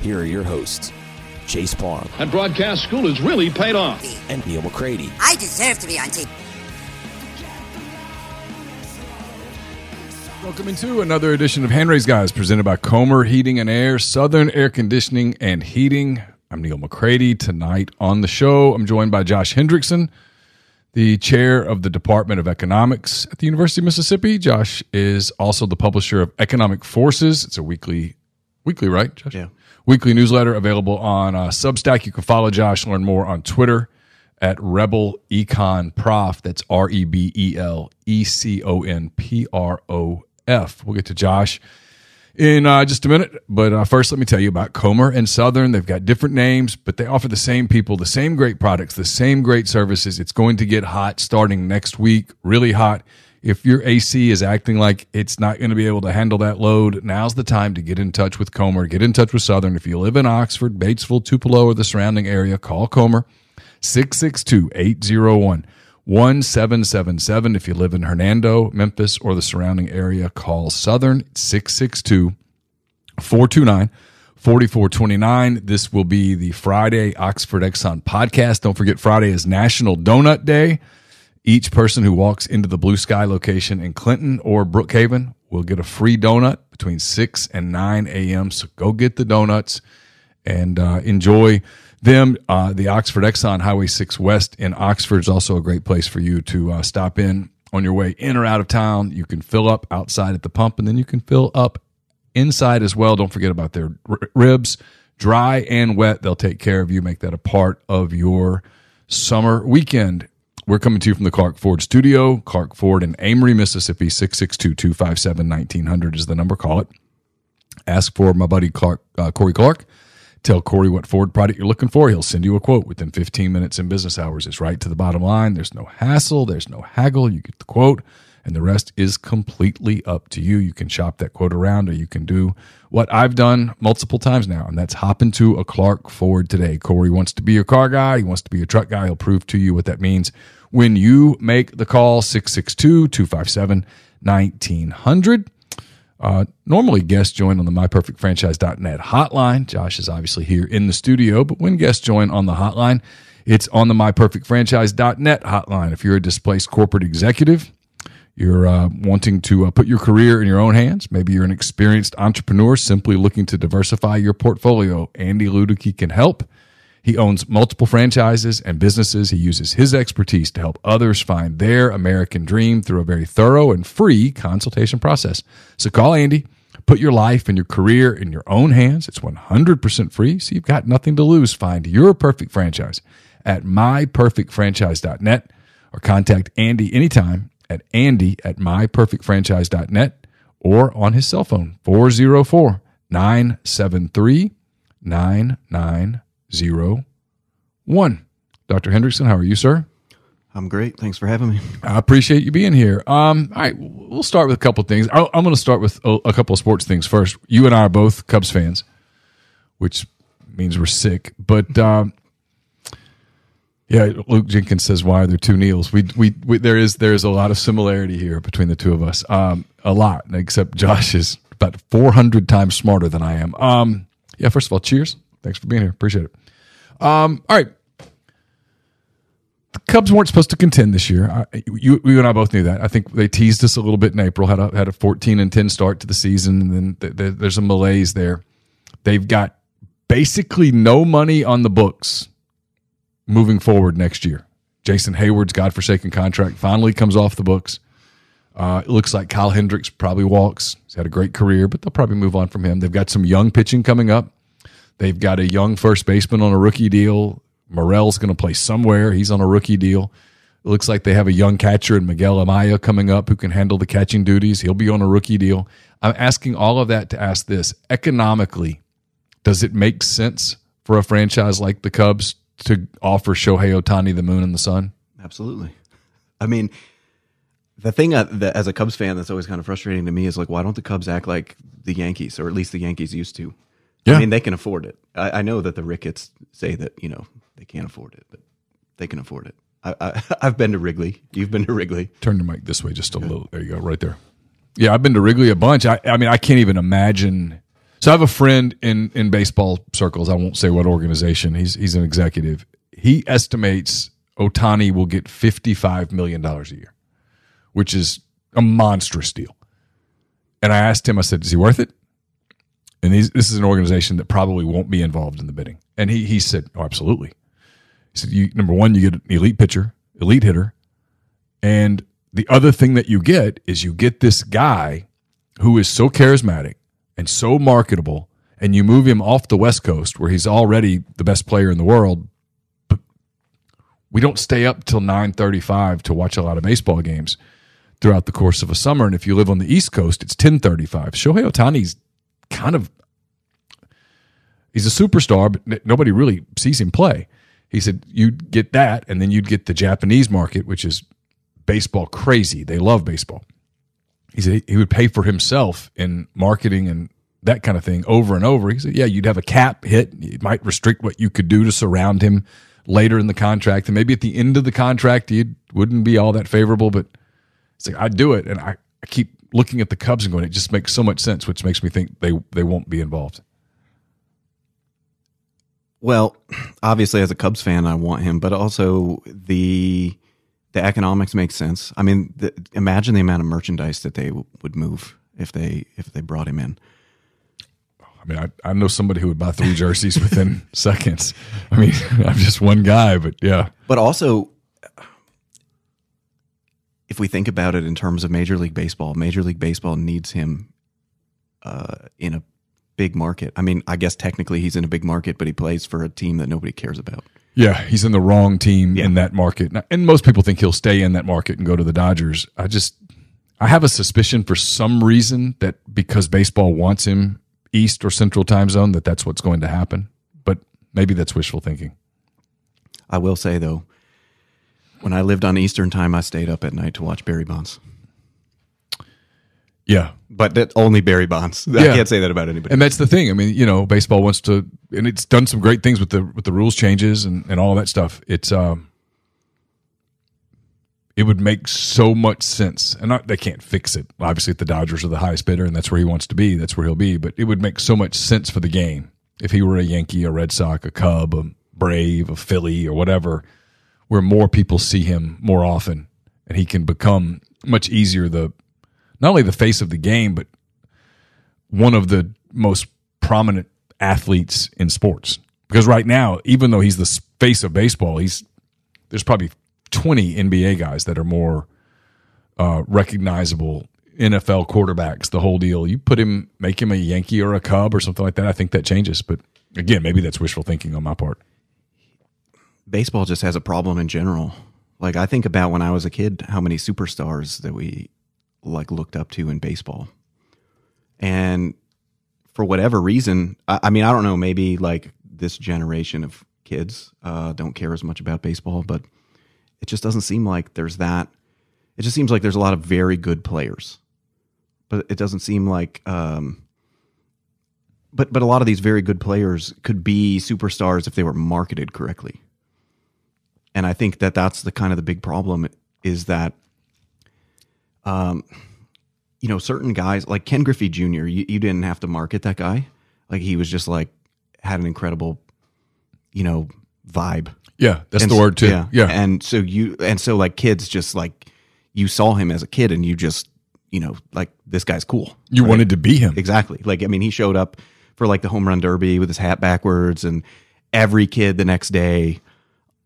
here are your hosts, Chase Parham. And broadcast school has really paid off. and Neal McCready. I deserve to be on TV. Welcome into another edition of Hand Raise Guys presented by Comer Heating and Air, Southern Air Conditioning and Heating. I'm Neal McCready. Tonight on the show, I'm joined by Josh Hendrickson, the chair of the Department of Economics at the University of Mississippi. Josh is also the publisher of Economic Forces. It's a weekly, weekly, right, Josh? Yeah. Weekly newsletter available on uh, Substack. You can follow Josh, learn more on Twitter at Rebel Econ Prof. That's R E B E L E C O N P R O F. We'll get to Josh in uh, just a minute. But uh, first, let me tell you about Comer and Southern. They've got different names, but they offer the same people, the same great products, the same great services. It's going to get hot starting next week, really hot. If your AC is acting like it's not going to be able to handle that load, now's the time to get in touch with Comer. Get in touch with Southern. If you live in Oxford, Batesville, Tupelo, or the surrounding area, call Comer 662 801 1777. If you live in Hernando, Memphis, or the surrounding area, call Southern 662 429 4429. This will be the Friday Oxford Exxon podcast. Don't forget, Friday is National Donut Day. Each person who walks into the Blue Sky location in Clinton or Brookhaven will get a free donut between 6 and 9 a.m. So go get the donuts and uh, enjoy them. Uh, the Oxford Exxon Highway 6 West in Oxford is also a great place for you to uh, stop in on your way in or out of town. You can fill up outside at the pump and then you can fill up inside as well. Don't forget about their r- ribs, dry and wet. They'll take care of you, make that a part of your summer weekend. We're coming to you from the Clark Ford studio. Clark Ford in Amory, Mississippi. 662 257 1900 is the number. Call it. Ask for my buddy Clark, uh, Corey Clark. Tell Corey what Ford product you're looking for. He'll send you a quote within 15 minutes in business hours. It's right to the bottom line. There's no hassle, there's no haggle. You get the quote, and the rest is completely up to you. You can shop that quote around, or you can do what I've done multiple times now, and that's hop into a Clark Ford today. Corey wants to be your car guy, he wants to be your truck guy. He'll prove to you what that means when you make the call 662 257 1900. Uh, normally, guests join on the myperfectfranchise.net hotline. Josh is obviously here in the studio, but when guests join on the hotline, it's on the myperfectfranchise.net hotline. If you're a displaced corporate executive, you're uh, wanting to uh, put your career in your own hands. Maybe you're an experienced entrepreneur simply looking to diversify your portfolio. Andy Ludicky can help. He owns multiple franchises and businesses. He uses his expertise to help others find their American dream through a very thorough and free consultation process. So call Andy, put your life and your career in your own hands. It's 100% free, so you've got nothing to lose. Find your perfect franchise at myperfectfranchise.net or contact Andy anytime at andy at myperfectfranchise.net or on his cell phone 404 973 9901. Dr. Hendrickson, how are you, sir? I'm great. Thanks for having me. I appreciate you being here. Um, all right, we'll start with a couple of things. I, I'm going to start with a, a couple of sports things first. You and I are both Cubs fans, which means we're sick. But um, Yeah, Luke Jenkins says, "Why are there two Neils?" We, we, we there is there is a lot of similarity here between the two of us. Um, a lot, except Josh is about four hundred times smarter than I am. Um, yeah. First of all, cheers. Thanks for being here. Appreciate it. Um, all right. The Cubs weren't supposed to contend this year. I, you, you and I both knew that. I think they teased us a little bit in April. Had a had a fourteen and ten start to the season, and then th- th- there's a malaise there. They've got basically no money on the books moving forward next year. Jason Heyward's godforsaken contract finally comes off the books. Uh, it looks like Kyle Hendricks probably walks. He's had a great career, but they'll probably move on from him. They've got some young pitching coming up. They've got a young first baseman on a rookie deal. Morel's going to play somewhere. He's on a rookie deal. It looks like they have a young catcher in Miguel Amaya coming up who can handle the catching duties. He'll be on a rookie deal. I'm asking all of that to ask this economically, does it make sense for a franchise like the Cubs to offer Shohei Ohtani the moon and the sun? Absolutely. I mean, the thing uh, that, as a Cubs fan that's always kind of frustrating to me is like, why don't the Cubs act like the Yankees, or at least the Yankees used to? Yeah. I mean, they can afford it. I, I know that the Ricketts say that you know they can't afford it, but they can afford it. I, I, I've been to Wrigley. You've been to Wrigley. Turn your mic this way just a little. There you go, right there. Yeah, I've been to Wrigley a bunch. I, I mean, I can't even imagine. So I have a friend in in baseball circles. I won't say what organization. He's he's an executive. He estimates Ohtani will get fifty five million dollars a year, which is a monstrous deal. And I asked him. I said, "Is he worth it?" And this is an organization that probably won't be involved in the bidding. And he he said, "Oh, absolutely." He said, "You number one, you get an elite pitcher, elite hitter, and the other thing that you get is you get this guy who is so charismatic and so marketable, and you move him off the West Coast where he's already the best player in the world. But we don't stay up till nine thirty-five to watch a lot of baseball games throughout the course of a summer. And if you live on the East Coast, it's ten thirty-five. Shohei Ohtani's kind of he's a superstar, but nobody really sees him play. He said you'd get that, and then you'd get the Japanese market, which is baseball crazy. They love baseball. He said he would pay for himself in marketing and that kind of thing over and over. He said, yeah, you'd have a cap hit. It might restrict what you could do to surround him later in the contract. And maybe at the end of the contract, it wouldn't be all that favorable, but it's like, I'd do it. And I, I keep looking at the Cubs and going, it just makes so much sense, which makes me think they, they won't be involved. Well, obviously, as a Cubs fan, I want him, but also the the economics make sense. I mean, the, imagine the amount of merchandise that they w- would move if they if they brought him in. I mean, I, I know somebody who would buy three jerseys within seconds. I mean, I'm just one guy, but yeah. But also, if we think about it in terms of Major League Baseball, Major League Baseball needs him uh, in a big market. I mean, I guess technically he's in a big market, but he plays for a team that nobody cares about. Yeah, he's in the wrong team Yeah. in that market. And most people think he'll stay in that market and go to the Dodgers. I just I have a suspicion for some reason that because baseball wants him east or central time zone that that's what's going to happen. But maybe that's wishful thinking. I will say though, when I lived on Eastern time, I stayed up at night to watch Barry Bonds. Yeah. But that only Barry Bonds. I Yeah. can't say that about anybody. And that's the thing. I mean, you know, baseball wants to and it's done some great things with the with the rules changes and, and all that stuff. It's um it would make so much sense. And not, they can't fix it. Obviously, if the Dodgers are the highest bidder and that's where he wants to be, that's where he'll be. But it would make so much sense for the game if he were a Yankee, a Red Sox, a Cub, a Brave, a Philly, or whatever, where more people see him more often and he can become much easier the not only the face of the game, but one of the most prominent athletes in sports. Because right now, even though he's the face of baseball, he's there's probably 20 NBA guys that are more uh, recognizable NFL quarterbacks. The whole deal. You put him, make him a Yankee or a Cub or something like that. I think that changes. But again, maybe that's wishful thinking on my part. Baseball just has a problem in general. Like I think about when I was a kid, how many superstars that we like looked up to in baseball, and for whatever reason, I, I mean, I don't know. Maybe like this generation of kids uh, don't care as much about baseball, but it just doesn't seem like there's that. It just seems like there's a lot of very good players, but it doesn't seem like. Um, but but a lot of these very good players could be superstars if they were marketed correctly. And I think that that's the kind of the big problem is that, um, you know, certain guys like Ken Griffey Jr. You, you didn't have to market that guy. Like he was just like had an incredible, you know, vibe. Yeah, that's And the s- word too. Yeah. Yeah. And so you and so like kids just like you saw him as a kid and you just, you know, like this guy's cool. you right? wanted to be him. Exactly. Like I mean he showed up for like the home run derby with his hat backwards and every kid the next day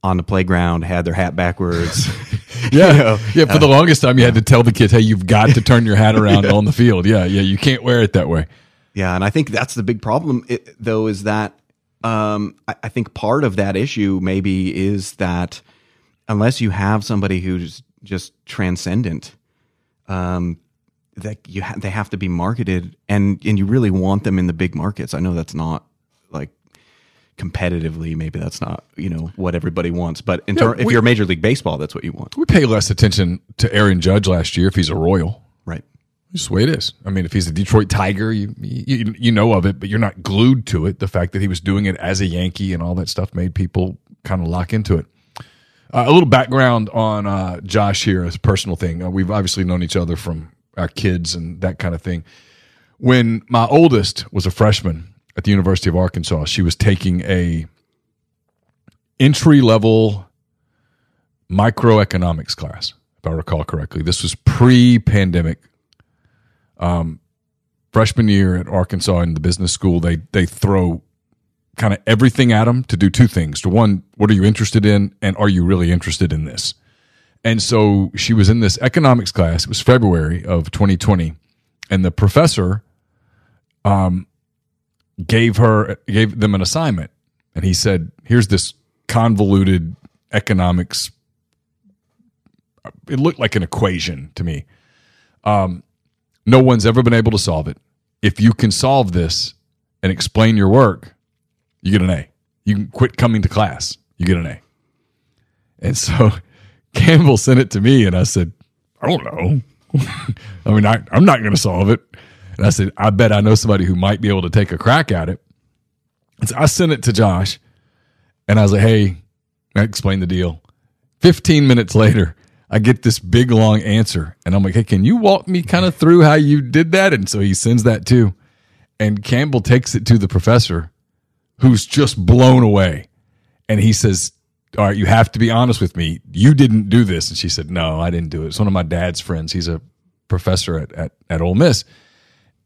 on the playground had their hat backwards. Yeah. You know, yeah. For the longest time, you had to tell the kids, hey, you've got to turn your hat around on the field. Yeah. Yeah. You can't wear it that way. Yeah, and I think that's the big problem, it, though, is that um, I, I think part of that issue maybe is that unless you have somebody who's just transcendent, um, that you ha- they have to be marketed, and and you really want them in the big markets. I know that's not competitively, maybe that's not you know what everybody wants, but in Yeah, ter- if we- you're Major League Baseball, that's what you want, We pay less attention to Aaron Judge last year if he's a Royal. right? Just the way it is. I mean, if he's a Detroit Tiger, you, you you know of it, but you're not glued to it. The fact that he was doing it as a Yankee and all that stuff made people kind of lock into it. Uh, a little background on uh, Josh here as a personal thing. Uh, we've obviously known each other from our kids and that kind of thing. When my oldest was a freshman at the University of Arkansas, she was taking a entry level microeconomics class, if I recall correctly. This was pre pandemic. Um, freshman year at Arkansas in the business school, they they throw kind of everything at them to do two things. To one, what are you interested in, and are you really interested in this? And so she was in this economics class. It was February of 2020, and the professor um, gave her gave them an assignment, and he said, "Here's this convoluted economics. It looked like an equation to me. Um, no one's ever been able to solve it. If you can solve this and explain your work, you get an A. You can quit coming to class. You get an A. And so Campbell sent it to me, and I said, I don't know. I mean, I, I'm not going to solve it. And I said, I bet I know somebody who might be able to take a crack at it. And so I sent it to Josh, and I was like, hey, I explained the deal. 15 minutes later, I get this big long answer, and I'm like, hey, can you walk me kind of through how you did that? And so he sends that too. And Campbell takes it to the professor, who's just blown away. And he says, All right, you have to be honest with me. You didn't do this. And she said, No, I didn't do it. It's one of my dad's friends. He's a professor at, at, at Ole Miss.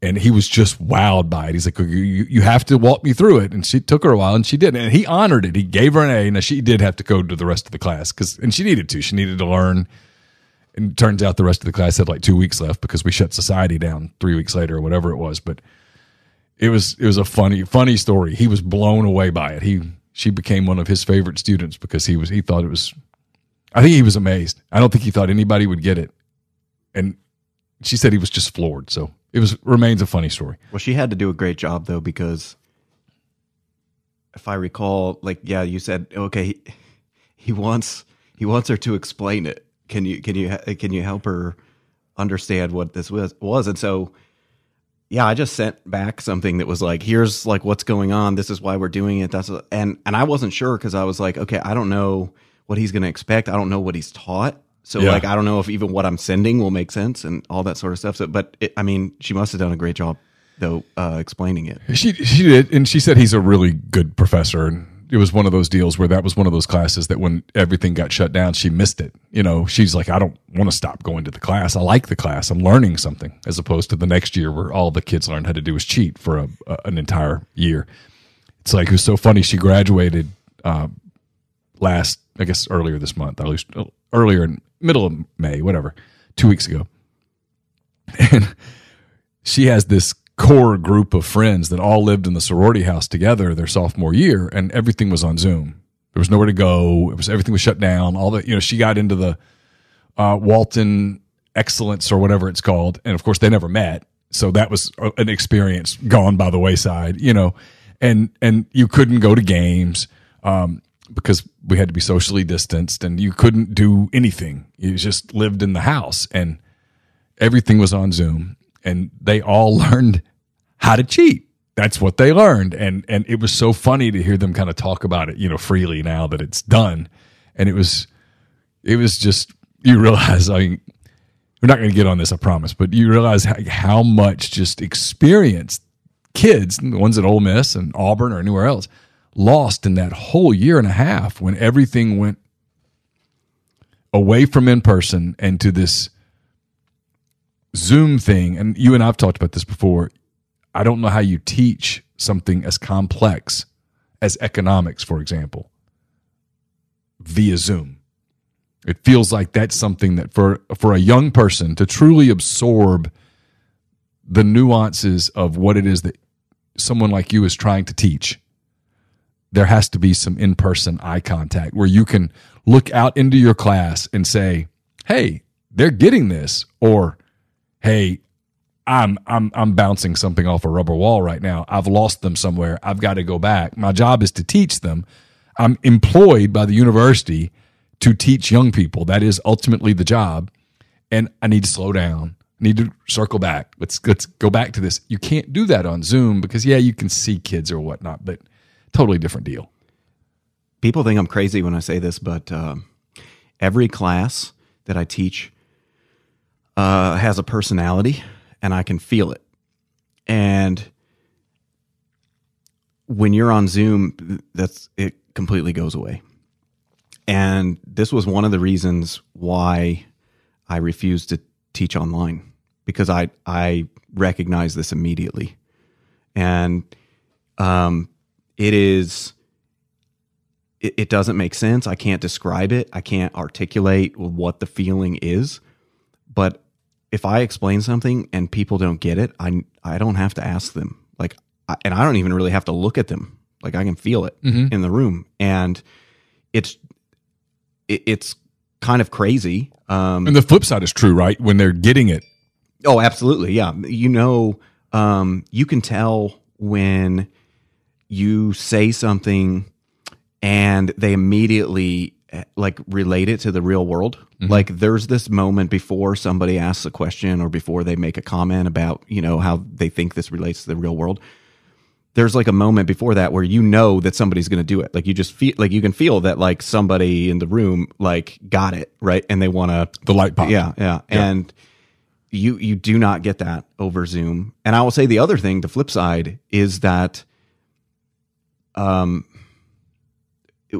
And he was just wowed by it. He's like, you, you have to walk me through it. And she took her a while and she did. And he honored it. He gave her an A. Now, she did have to go to the rest of the class because, and she needed to. She needed to learn. And it turns out the rest of the class had like two weeks left because we shut society down three weeks later or whatever it was. But it was it was a funny funny story. He was blown away by it. He she became one of his favorite students because he was he thought it was I think he was amazed. I don't think he thought anybody would get it. And she said he was just floored. So it was remains a funny story. Well, she had to do a great job though because if I recall, like yeah, you said okay, he, he wants he wants her to explain it. Can you can you can you help her understand what this was was? And so yeah, I just sent back something that was like, here's like what's going on. This is why we're doing it. That's and and I wasn't sure because I was like, okay, I don't know what he's going to expect. I don't know what he's taught. So Yeah. like, I don't know if even what I'm sending will make sense and all that sort of stuff. So, but it, I mean, she must have done a great job though uh, explaining it. She she did, and she said he's a really good professor. And it was one of those deals where that was one of those classes that when everything got shut down, she missed it. You know, she's like, I don't want to stop going to the class. I like the class. I'm learning something, as opposed to the next year where all the kids learned how to do is cheat for a, a, an entire year. It's like it was so funny. She graduated uh, last, I guess, earlier this month, at least earlier in middle of May, whatever, two weeks ago, and she has this core group of friends that all lived in the sorority house together their sophomore year and everything was on zoom. There was nowhere to go. It was everything was shut down. All the you know she got into the uh, walton excellence or whatever it's called and of course they never met. So that was an experience gone by the wayside you know. And and you couldn't go to games. Um, because we had to be socially distanced and you couldn't do anything you just lived in the house and everything was on Zoom and they all learned how to cheat. That's what they learned. And and it was so funny to hear them kind of talk about it, you know, freely now that it's done. and it was it was just you realize I mean, we're not going to get on this, I promise, but you realize how, how much just experience kids, the ones at Ole Miss and Auburn or anywhere else, lost in that whole year and a half when everything went away from in person and to this Zoom thing. And you and I've talked about this before. I don't know how you teach something as complex as economics, for example, via Zoom. It feels like that's something that for for a young person to truly absorb the nuances of what it is that someone like you is trying to teach there has to be some in-person eye contact where you can look out into your class and say hey they're getting this or hey i'm i'm i'm bouncing something off a rubber wall right now. I've lost them somewhere. I've got to go back. My job is to teach them. I'm employed by the university to teach young people. That is ultimately the job. And i need to slow down. I need to circle back. Let's let's go back to this. You can't do that on zoom because yeah you can see kids or whatnot but totally different deal people think I'm crazy when I say this, but um, every class that I teach uh, has a personality, and I can feel it. And when you're on Zoom, that's it completely goes away. And this was one of the reasons why I refused to teach online because I I recognize this immediately, and um, it is it, it doesn't make sense. I can't describe it. I can't articulate what the feeling is. But if I explain something and people don't get it, I I don't have to ask them. Like, I, and I don't even really have to look at them. Like, I can feel it in the room, and it's it, it's kind of crazy. Um, and the flip side is true right when they're getting it Oh, absolutely. Yeah. You know, um, you can tell when you say something and they immediately like relate it to the real world. Mm-hmm. Like there's this moment before somebody asks a question or before they make a comment about, you know, how they think this relates to the real world. There's like a moment before that where you know that somebody's going to do it. Like you just feel like you can feel that like somebody in the room like got it, right? And they want to the light pop yeah, yeah, And you you do not get that over Zoom. And I will say the other thing, the flip side is that um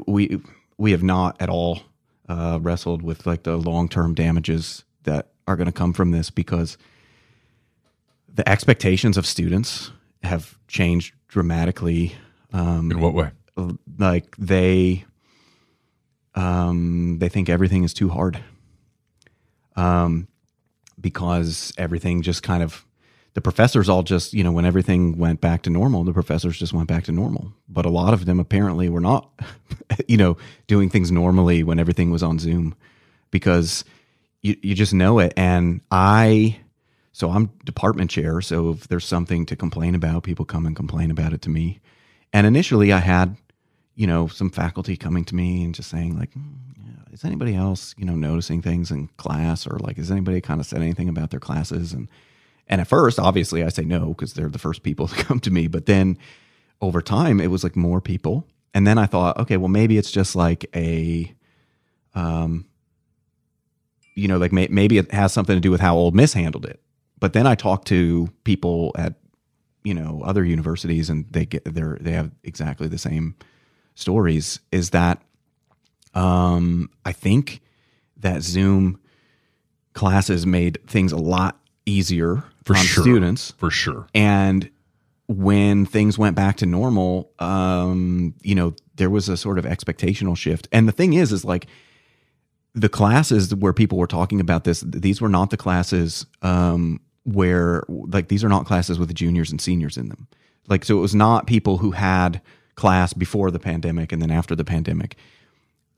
we we have not at all uh, wrestled with like the long term damages that are going to come from this because the expectations of students have changed dramatically. Um, in what way like they um they think everything is too hard um because everything just kind of the professors all just you know when everything went back to normal the professors just went back to normal. But a lot of them apparently were not you know doing things normally when everything was on zoom because you, you just know it. And i so i'm department chair so if there's something to complain about people come and complain about it to me. And initially i had you know some faculty coming to me and just saying like "Hmm, is anybody else you know noticing things in class? Or like has anybody kind of said anything about their classes? And and at first obviously i say no because they're the first people to come to me. But then over time it was like more people. And then i thought okay well maybe it's just like a um you know like may, maybe it has something to do with how Ole Miss handled it. But then i talked to people at you know other universities and they get they're they have exactly the same stories is that um i think that zoom classes made things a lot easier for sure. students. For sure. And when things went back to normal um you know there was a sort of expectational shift. And the thing is is like the classes where people were talking about this these were not the classes um where like these are not classes with juniors and seniors in them. Like so it was not people who had class before the pandemic and then after the pandemic.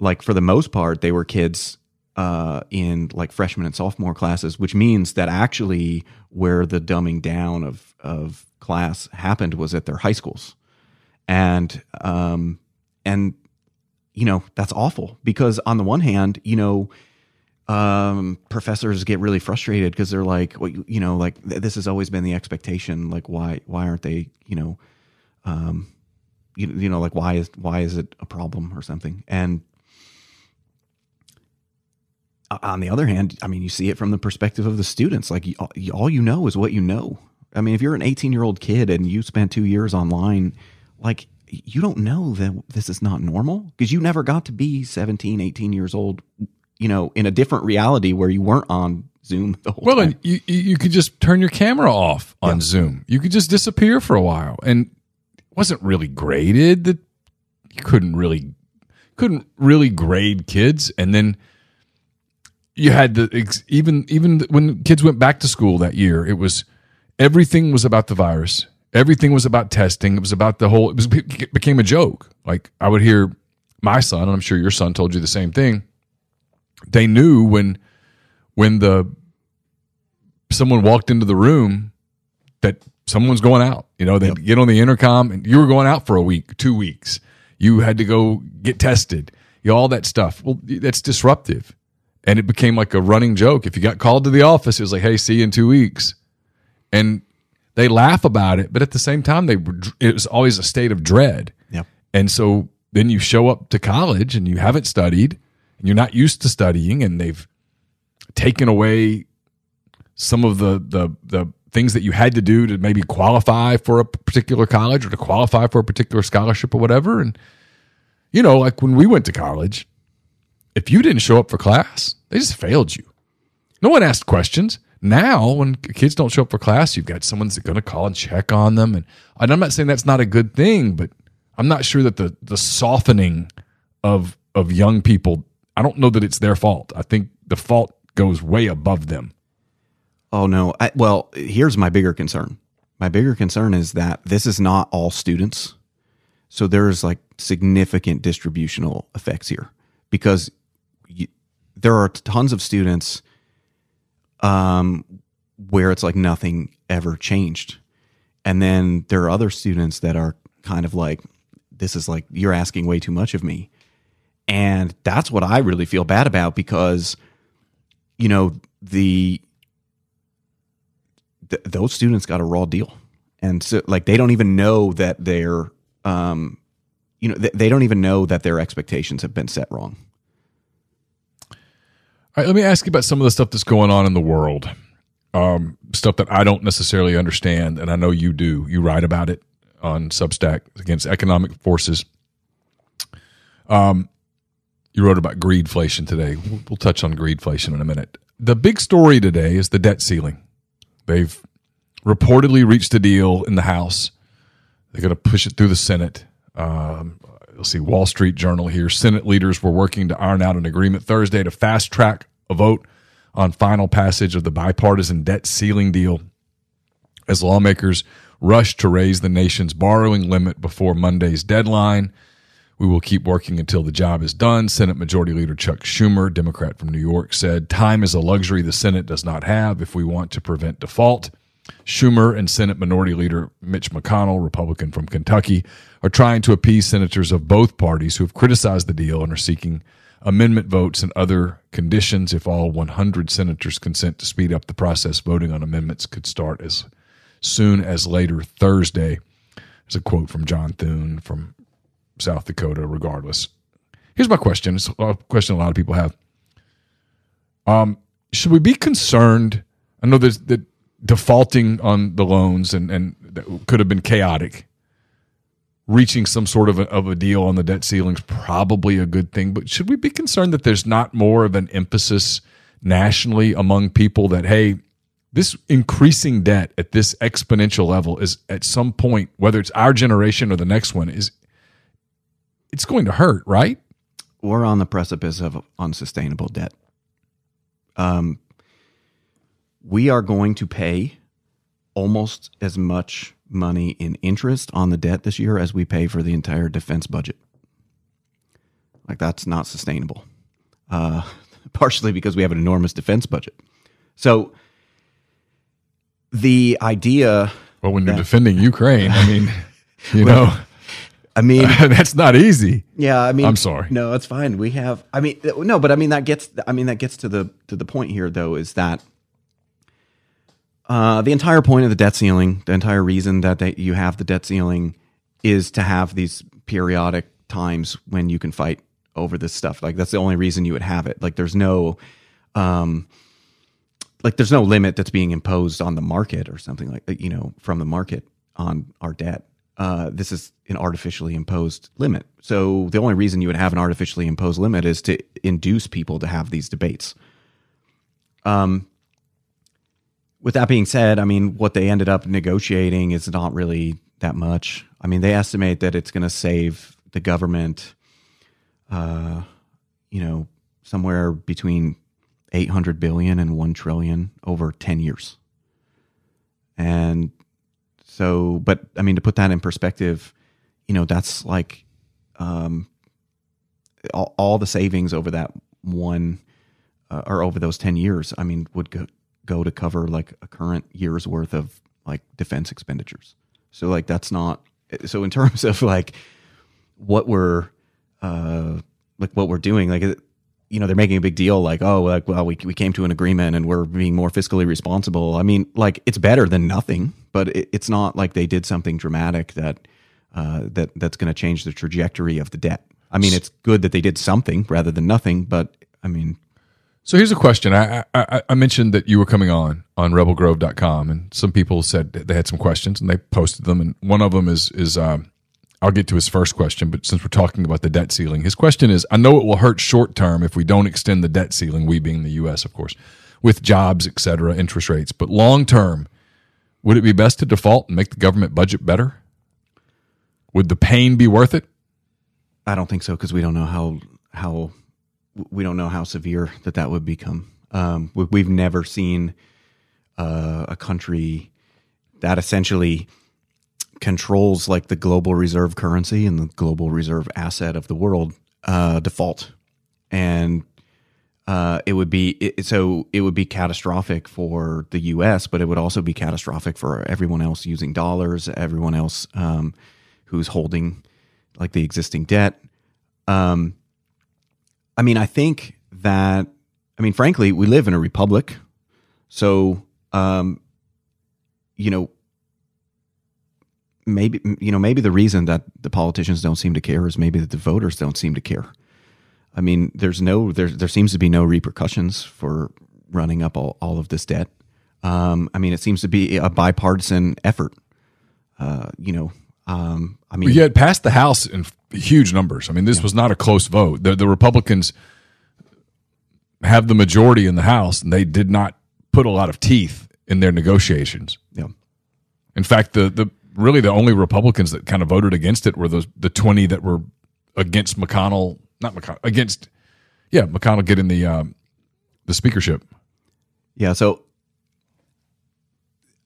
Like for the most part they were kids uh, in like freshman and sophomore classes, which means that actually where the dumbing down of of class happened was at their high schools, and um, and you know that's awful because on the one hand, you know. Um, professors get really frustrated because they're like, well, you, you know, like th- this has always been the expectation. Like, why, why aren't they, you know, um, you, you know, like why is why is it a problem or something? And on the other hand, I mean, you see it from the perspective of the students. Like all you know is what you know. I mean, if you're an 18 year old kid and you spent two years online, like you don't know that this is not normal because you never got to be 17, 18 years old, you know, in a different reality where you weren't on Zoom the whole Well, time. and you you could just turn your camera off on Zoom. You could just disappear for a while, and it wasn't really graded. That you couldn't really couldn't really grade kids, and then you had the ex- even even when kids went back to school that year, it was everything was about the virus. Everything was about testing. It was about the whole. It was it became a joke. Like I would hear my son, and I'm sure your son told you the same thing. They knew when when the someone walked into the room that someone's going out. You know, they get on the intercom and you were going out for a week, two weeks. You had to go get tested. You know, all that stuff. Well, that's disruptive. And it became like a running joke. If you got called to the office, it was like, "Hey, see you in two weeks," and they laugh about it, but at the same time, they were, it was always a state of dread. Yep. And so then you show up to college and you haven't studied, and you're not used to studying, and they've taken away some of the the the things that you had to do to maybe qualify for a particular college or to qualify for a particular scholarship or whatever. And you know, like when we went to college, if you didn't show up for class, they just failed you. No one asked questions. Now, when kids don't show up for class, you've got someone's going to call and check on them, and, and I'm not saying that's not a good thing, but I'm not sure that the the softening of of young people. I don't know that it's their fault. I think the fault goes way above them. Oh no. I, well, here's my bigger concern. My bigger concern is that this is not all students. So there's like significant distributional effects here because you, there are tons of students um, where it's like nothing ever changed. And then there are other students that are kind of like, this is like, you're asking way too much of me. And that's what I really feel bad about because, you know, the, th- those students got a raw deal. And so like they don't even know that they're um you know th- they don't even know that their expectations have been set wrong. All right, let me ask you about some of the stuff that's going on in the world. Um, stuff that I don't necessarily understand, and I know you do. You write about it on Substack against economic forces. Um, you wrote about greedflation today. We'll, we'll touch on greedflation in a minute. The big story today is the debt ceiling. They've reportedly reached a deal in the House. They're going to push it through the Senate. Um, you'll see Wall Street Journal here. Senate leaders were working to iron out an agreement Thursday to fast track a vote on final passage of the bipartisan debt ceiling deal as lawmakers rush to raise the nation's borrowing limit before Monday's deadline. We will keep working until the job is done. Senate Majority Leader Chuck Schumer, Democrat from New York, said time is a luxury the Senate does not have if we want to prevent default. Schumer and Senate Minority Leader Mitch McConnell, Republican from Kentucky, are trying to appease senators of both parties who have criticized the deal and are seeking amendment votes and other conditions. If all 100 senators consent to speed up the process, voting on amendments could start as soon as later Thursday. There's a quote from John Thune from South Dakota, regardless. Here's my question. It's a question a lot of people have. Um, should we be concerned? I know there's that defaulting on the loans and, and that could have been chaotic. Reaching some sort of a, of a deal on the debt ceiling is probably a good thing, but should we be concerned that there's not more of an emphasis nationally among people that, hey, this increasing debt at this exponential level is at some point, whether it's our generation or the next one, is it's going to hurt, right? We're on the precipice of unsustainable debt. Um, we are going to pay almost as much money in interest on the debt this year as we pay for the entire defense budget. Like that's not sustainable. Uh, partially because we have an enormous defense budget. So the idea, Well, when you're defending Ukraine, I mean, you know, I mean, that's not easy. Yeah, I mean, I'm sorry. No, it's fine. We have. I mean, no, but I mean that gets. I mean that gets to the to the point here, though, is that uh, the entire point of the debt ceiling, the entire reason that they, you have the debt ceiling, is to have these periodic times when you can fight over this stuff. Like that's the only reason you would have it. Like there's no um, like there's no limit that's being imposed on the market or something like you know from the market on our debt. Uh, this is an artificially imposed limit. So the only reason you would have an artificially imposed limit is to induce people to have these debates. Um, with that being said, I mean, what they ended up negotiating is not really that much. I mean, they estimate that it's going to save the government, uh, you know, somewhere between 800 billion and 1 trillion over 10 years. And so, but I mean, to put that in perspective, you know, that's like um, all, all the savings over that one uh, or over those 10 years, I mean, would go, go to cover like a current year's worth of like defense expenditures. So, like, that's not so in terms of like what we're, uh, like what we're doing, like, you know, they're making a big deal like, oh, like, well, we, we came to an agreement and we're being more fiscally responsible. I mean, like, it's better than nothing, but it, it's not like they did something dramatic that, uh, that that's going to change the trajectory of the debt. I mean, it's good that they did something rather than nothing, but I mean, so here's a question. I, I, I mentioned that you were coming on on rebelgrove.com and some people said they had some questions and they posted them. And one of them is, is, um, I'll get to his first question, but since we're talking about the debt ceiling, his question is I know it will hurt short term if we don't extend the debt ceiling, we being the U.S., of course, with jobs, et cetera, interest rates. But long term, would it be best to default and make the government budget better? Would the pain be worth it? I don't think so because we don't know how how we don't know how severe that that would become. Um, we've never seen uh, a country that essentially controls like the global reserve currency and the global reserve asset of the world uh, default, and uh, it would be it, so it would be catastrophic for the U.S., but it would also be catastrophic for everyone else using dollars, everyone else um, who's holding like the existing debt. Um, I mean, I think that I mean, frankly, we live in a republic, so um, you know, maybe you know maybe the reason that the politicians don't seem to care is maybe that the voters don't seem to care. I mean, there's no there there seems to be no repercussions for running up all, all of this debt. Um, I mean, it seems to be a bipartisan effort. Uh, you know, um, I mean, you had passed the House in huge numbers. I mean, this yeah. was not a close vote. The, the Republicans have the majority in the House, and they did not put a lot of teeth in their negotiations. Yeah. In fact, the the really the only Republicans that kind of voted against it were those the twenty that were against McConnell, not McConnell, against yeah McConnell getting the um, the speakership. Yeah, so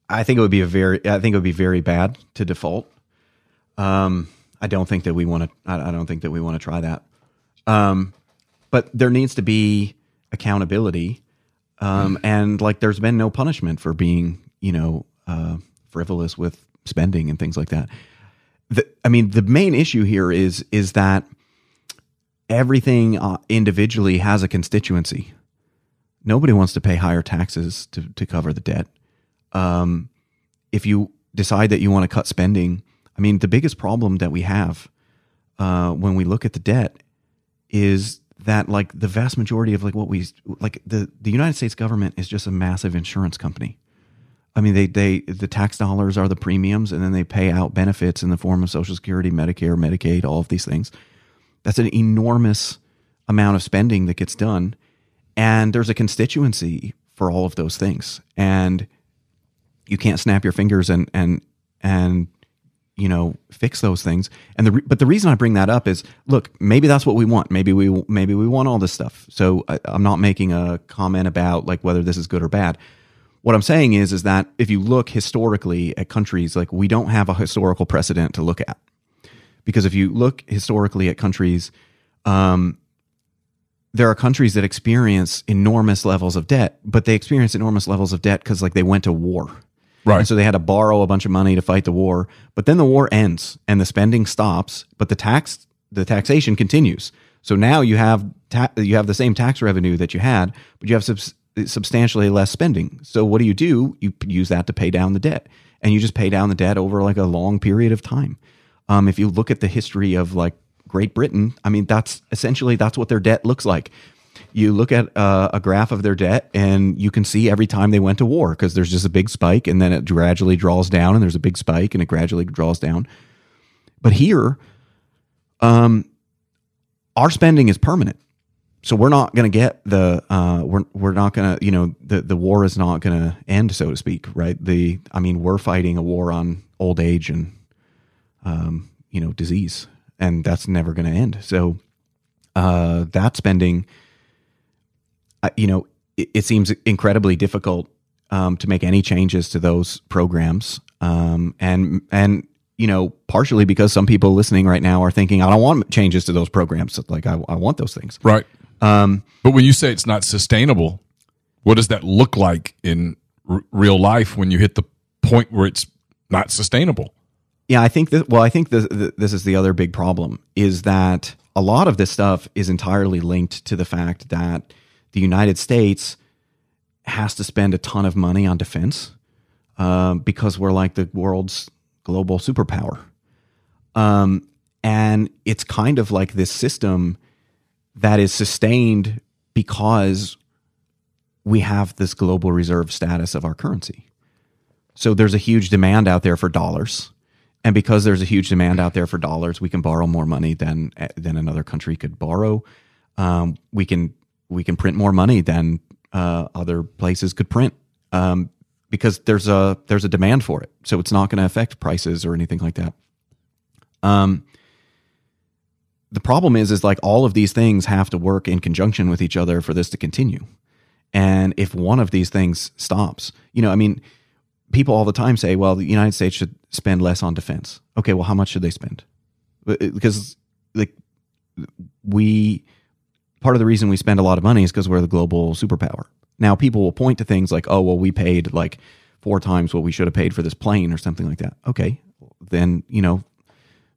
I think it would be a very I think it would be very bad to default. Um, I don't think that we want to. I, I don't think that we want to try that. Um, but there needs to be accountability, um, and like there's been no punishment for being you know uh, frivolous with spending and things like that. The, I mean, the main issue here is is that everything uh, individually has a constituency. Nobody wants to pay higher taxes to to cover the debt. Um, if you decide that you want to cut spending, I mean, the biggest problem that we have uh, when we look at the debt is that like the vast majority of like what we like the the United States government is just a massive insurance company. I mean, they they the tax dollars are the premiums, and then they pay out benefits in the form of Social Security, Medicare, Medicaid, all of these things. That's an enormous amount of spending that gets done, and there's a constituency for all of those things, and you can't snap your fingers and and and you know fix those things. And the re- but the reason i bring that up is look maybe that's what we want. Maybe we maybe we want all this stuff. So I, i'm not making a comment about like whether this is good or bad. What i'm saying is is that if you look historically at countries like we don't have a historical precedent to look at. Because if you look historically at countries um, there are countries that experience enormous levels of debt but they experience enormous levels of debt because like they went to war Right. And so they had to borrow a bunch of money to fight the war. But then the war ends and the spending stops, but the tax the taxation continues. So now you have ta- you have the same tax revenue that you had, but you have subs- substantially less spending. So what do you do? You use that to pay down the debt, and you just pay down the debt over like a long period of time. Um, if you look at the history of like Great Britain, I mean that's essentially that's what their debt looks like. You look at uh, a graph of their debt, and you can see every time they went to war because there's just a big spike, and then it gradually draws down, and there's a big spike, and it gradually draws down. But here, um, our spending is permanent. So we're not going to get the uh, we're we're not going to you know the the war is not going to end so to speak right the I mean we're fighting a war on old age and um, you know disease and that's never going to end so uh, that spending uh, you know it, it, seems incredibly difficult um, to make any changes to those programs um, and and you know, partially because some people listening right now are thinking, I don't want changes to those programs. Like, I, I want those things. Right. Um, but when you say it's not sustainable, what does that look like in r- real life when you hit the point where it's not sustainable? Yeah, I think that, well, I think this, this is the other big problem is that a lot of this stuff is entirely linked to the fact that the United States has to spend a ton of money on defense um, because we're like the world's global superpower. Um, and it's kind of like this system that is sustained because we have this global reserve status of our currency. So there's a huge demand out there for dollars. And because there's a huge demand out there for dollars, we can borrow more money than than another country could borrow. Um, we can we can print more money than uh, other places could print. Um, because there's a there's a demand for it. So it's not going to affect prices or anything like that. Um, the problem is is like all of these things have to work in conjunction with each other for this to continue. And if one of these things stops, you know, I mean, people all the time say, well, the United States should spend less on defense. Okay, well, how much should they spend? Because like we part of the reason we spend a lot of money is because we're the global superpower. Now, people will point to things like, oh, well, we paid like four times what we should have paid for this plane or something like that. Okay, then, you know,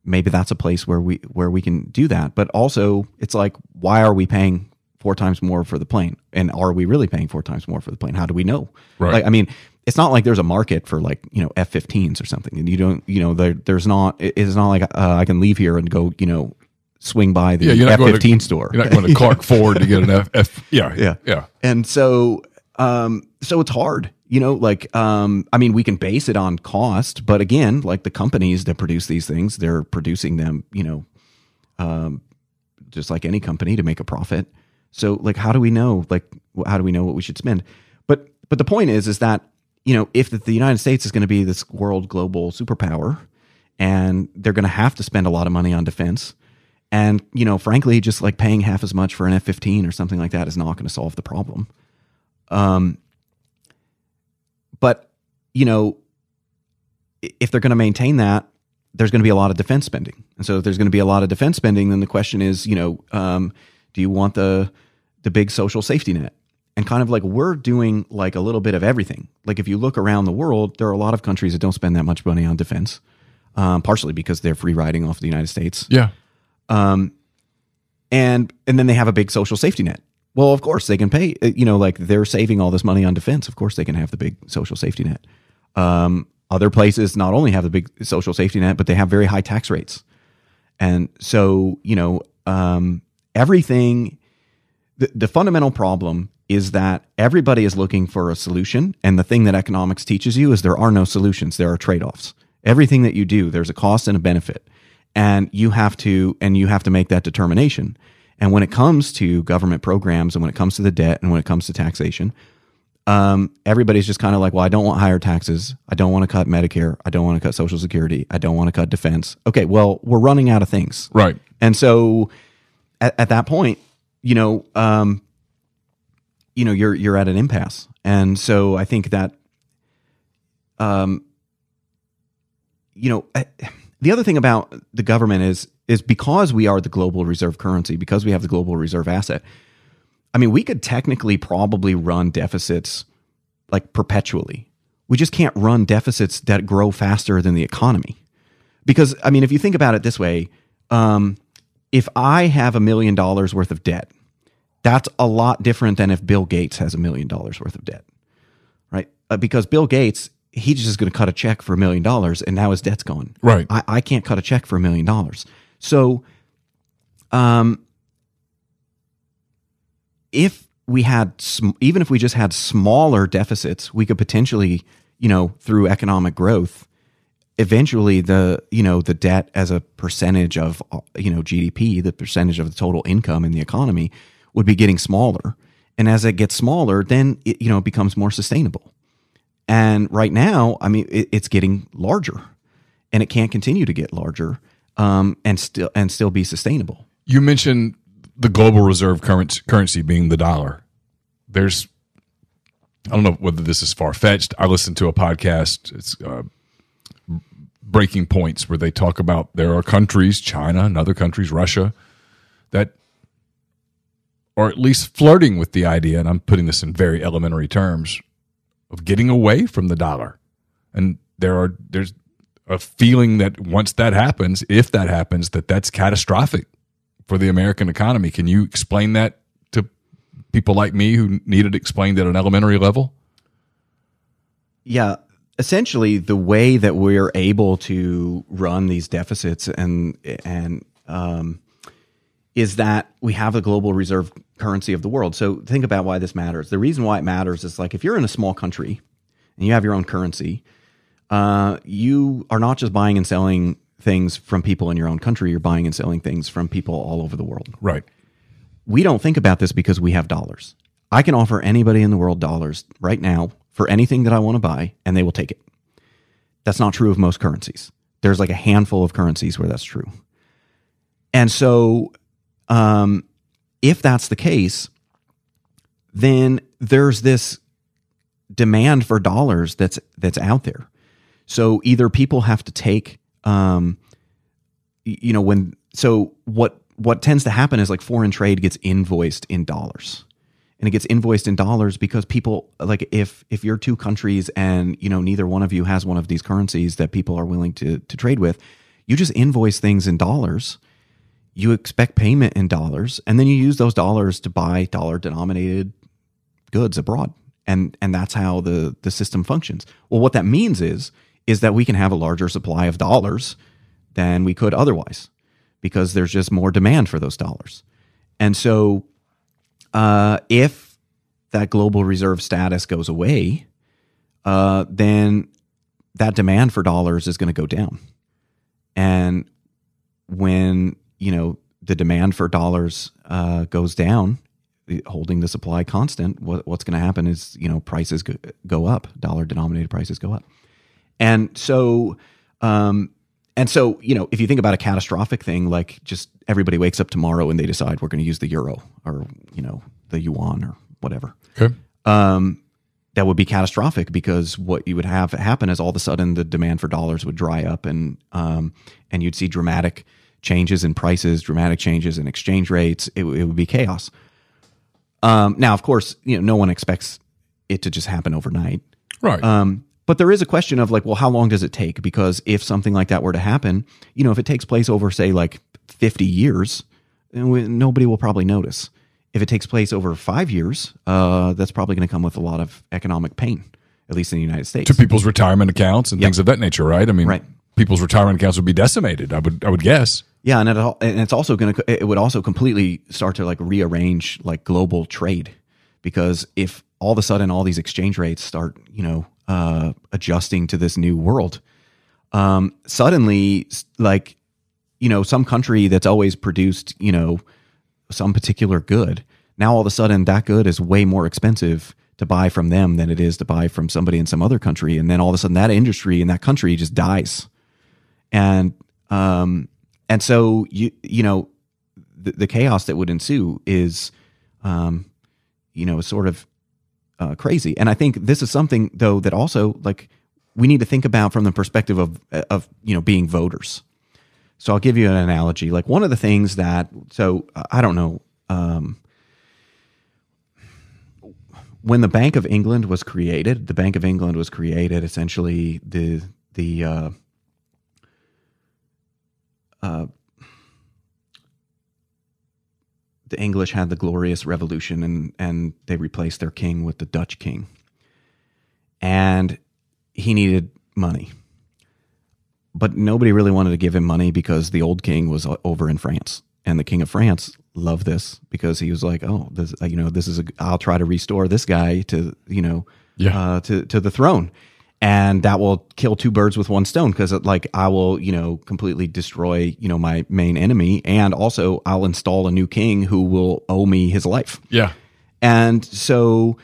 maybe that's a place where we where we can do that. But also, it's like, why are we paying four times more for the plane? And are we really paying four times more for the plane? How do we know? Right. Like, I mean, it's not like there's a market for like you know F-15s or something, and you don't, you know, there, there's not. It's not like uh, I can leave here and go, you know, swing by the yeah, F fifteen store. You're not going to Clark Ford to get an F, F. Yeah, yeah, yeah. And so, um, so it's hard. You know, like, um, I mean, we can base it on cost, but again, like the companies that produce these things, they're producing them, you know, um, just like any company to make a profit. So, like, how do we know? Like, how do we know what we should spend? But, but the point is, is that you know, if the United States is going to be this world global superpower, and they're going to have to spend a lot of money on defense, and, you know, frankly, just like paying half as much for an F 15 or something like that is not going to solve the problem. Um, but, you know, if they're going to maintain that, there's going to be a lot of defense spending. And so if there's going to be a lot of defense spending, then the question is, you know, um, do you want the the big social safety net? And kind of like we're doing like a little bit of everything. Like if you look around the world, there are a lot of countries that don't spend that much money on defense, um, partially because they're free riding off the United States. Yeah. Um, and and then they have a big social safety net. Well, of course they can pay. Uh, you know, like they're saving all this money on defense. Of course they can have the big social safety net. Um, other places not only have the big social safety net, but they have very high tax rates. And so, you know, um, everything. The, the fundamental problem is that everybody is looking for a solution, and the thing that economics teaches you is there are no solutions. There are trade offs. Everything that you do, there's a cost and a benefit and you have to and you have to make that determination. And when it comes to government programs and when it comes to the debt and when it comes to taxation um, everybody's just kind of like well i don't want higher taxes. I don't want to cut medicare. I don't want to cut social security. I don't want to cut defense. Okay well we're running out of things. Right. And so at, at that point you know um, you know you're you're at an impasse. And so i think that um you know I, the other thing about the government is is because we are the global reserve currency, because we have the global reserve asset. I mean, we could technically probably run deficits like perpetually. We just can't run deficits that grow faster than the economy. Because I mean, if you think about it this way, um, if I have a million dollars worth of debt, that's a lot different than if Bill Gates has a million dollars worth of debt, right? Uh, because Bill Gates he's just going to cut a check for a million dollars and now his debt's gone. Right. I, I can't cut a check for a million dollars. So, um, if we had sm- even if we just had smaller deficits, we could potentially, you know, through economic growth, eventually the you know the debt as a percentage of you know GDP, the percentage of the total income in the economy, would be getting smaller. And as it gets smaller, then it you know becomes more sustainable. And right now, I mean, it, it's getting larger, and it can't continue to get larger um, and still and still be sustainable. You mentioned the global reserve currency, currency being the dollar. There's, I don't know whether this is far fetched. I listened to a podcast. It's uh, Breaking Points where they talk about there are countries, China and other countries, Russia, that are at least flirting with the idea, and I'm putting this in very elementary terms, of getting away from the dollar. And there are there's a feeling that once that happens, if that happens, that that's catastrophic for the American economy. Can you explain that to people like me who need it explained at an elementary level? Yeah, essentially the way that we're able to run these deficits and and um, is that we have the global reserve currency of the world. So think about why this matters. The reason why it matters is like if you're in a small country and you have your own currency, uh, you are not just buying and selling things from people in your own country. You're buying and selling things from people all over the world. Right. We don't think about this because we have dollars. I can offer anybody in the world dollars right now for anything that I want to buy, and they will take it. That's not true of most currencies. There's like a handful of currencies where that's true. And so, um, if that's the case, then there's this demand for dollars that's that's out there. So either people have to take, um, you know, when so what what tends to happen is like foreign trade gets invoiced in dollars and it gets invoiced in dollars because people like if if you're two countries and you know neither one of you has one of these currencies that people are willing to to trade with you just invoice things in dollars you expect payment in dollars and then you use those dollars to buy dollar denominated goods abroad. And and that's how the the system functions. Well what that means is is that we can have a larger supply of dollars than we could otherwise because there's just more demand for those dollars. And so uh, if that global reserve status goes away, uh, then that demand for dollars is going to go down. And when you know the demand for dollars uh, goes down, holding the supply constant, what, what's going to happen is you know prices go, go, up, dollar denominated prices go up, and so um, and so, you know, if you think about a catastrophic thing, like just everybody wakes up tomorrow and they decide we're going to use the euro or, you know, the yuan or whatever. Okay. Um, that would be catastrophic because what you would have happen is all of a sudden the demand for dollars would dry up and um, and you'd see dramatic changes in prices, dramatic changes in exchange rates. It, it would be chaos. Um, now, of course, you know no one expects it to just happen overnight. Right. Um, but there is a question of like, well, how long does it take? Because if something like that were to happen, you know, if it takes place over, say, like 50 years, nobody will probably notice. If it takes place over five years, uh, that's probably going to come with a lot of economic pain, at least in the United States. To people's retirement accounts and yep. things of that nature, right? I mean, right. people's retirement accounts would be decimated. I would, I would guess. Yeah, and it, and it's also going to, it would also completely start to like rearrange like global trade, because if all of a sudden all these exchange rates start, you know, uh, adjusting to this new world. Um, suddenly, like, you know, some country that's always produced, you know, some particular good, now all of a sudden that good is way more expensive to buy from them than it is to buy from somebody in some other country. And then all of a sudden that industry in that country just dies. And, um, and so you, you know, the, the chaos that would ensue is, um, you know, sort of uh, crazy. And I think this is something though that also like we need to think about from the perspective of of you know being voters. So I'll give you an analogy. Like one of the things that so I don't know um, when the Bank of England was created. The Bank of England was created essentially the the uh, uh, the English had the Glorious Revolution and, and they replaced their king with the Dutch king. And he needed money. But nobody really wanted to give him money because the old king was over in France. and the king of France loved this because he was like, "Oh, this, you know, this is a. I'll try to restore this guy to, you know, Yeah. uh, to to the throne." And that will kill two birds with one stone because, like, I will, you know, completely destroy, you know, my main enemy, and also I'll install a new king who will owe me his life. Yeah. And so,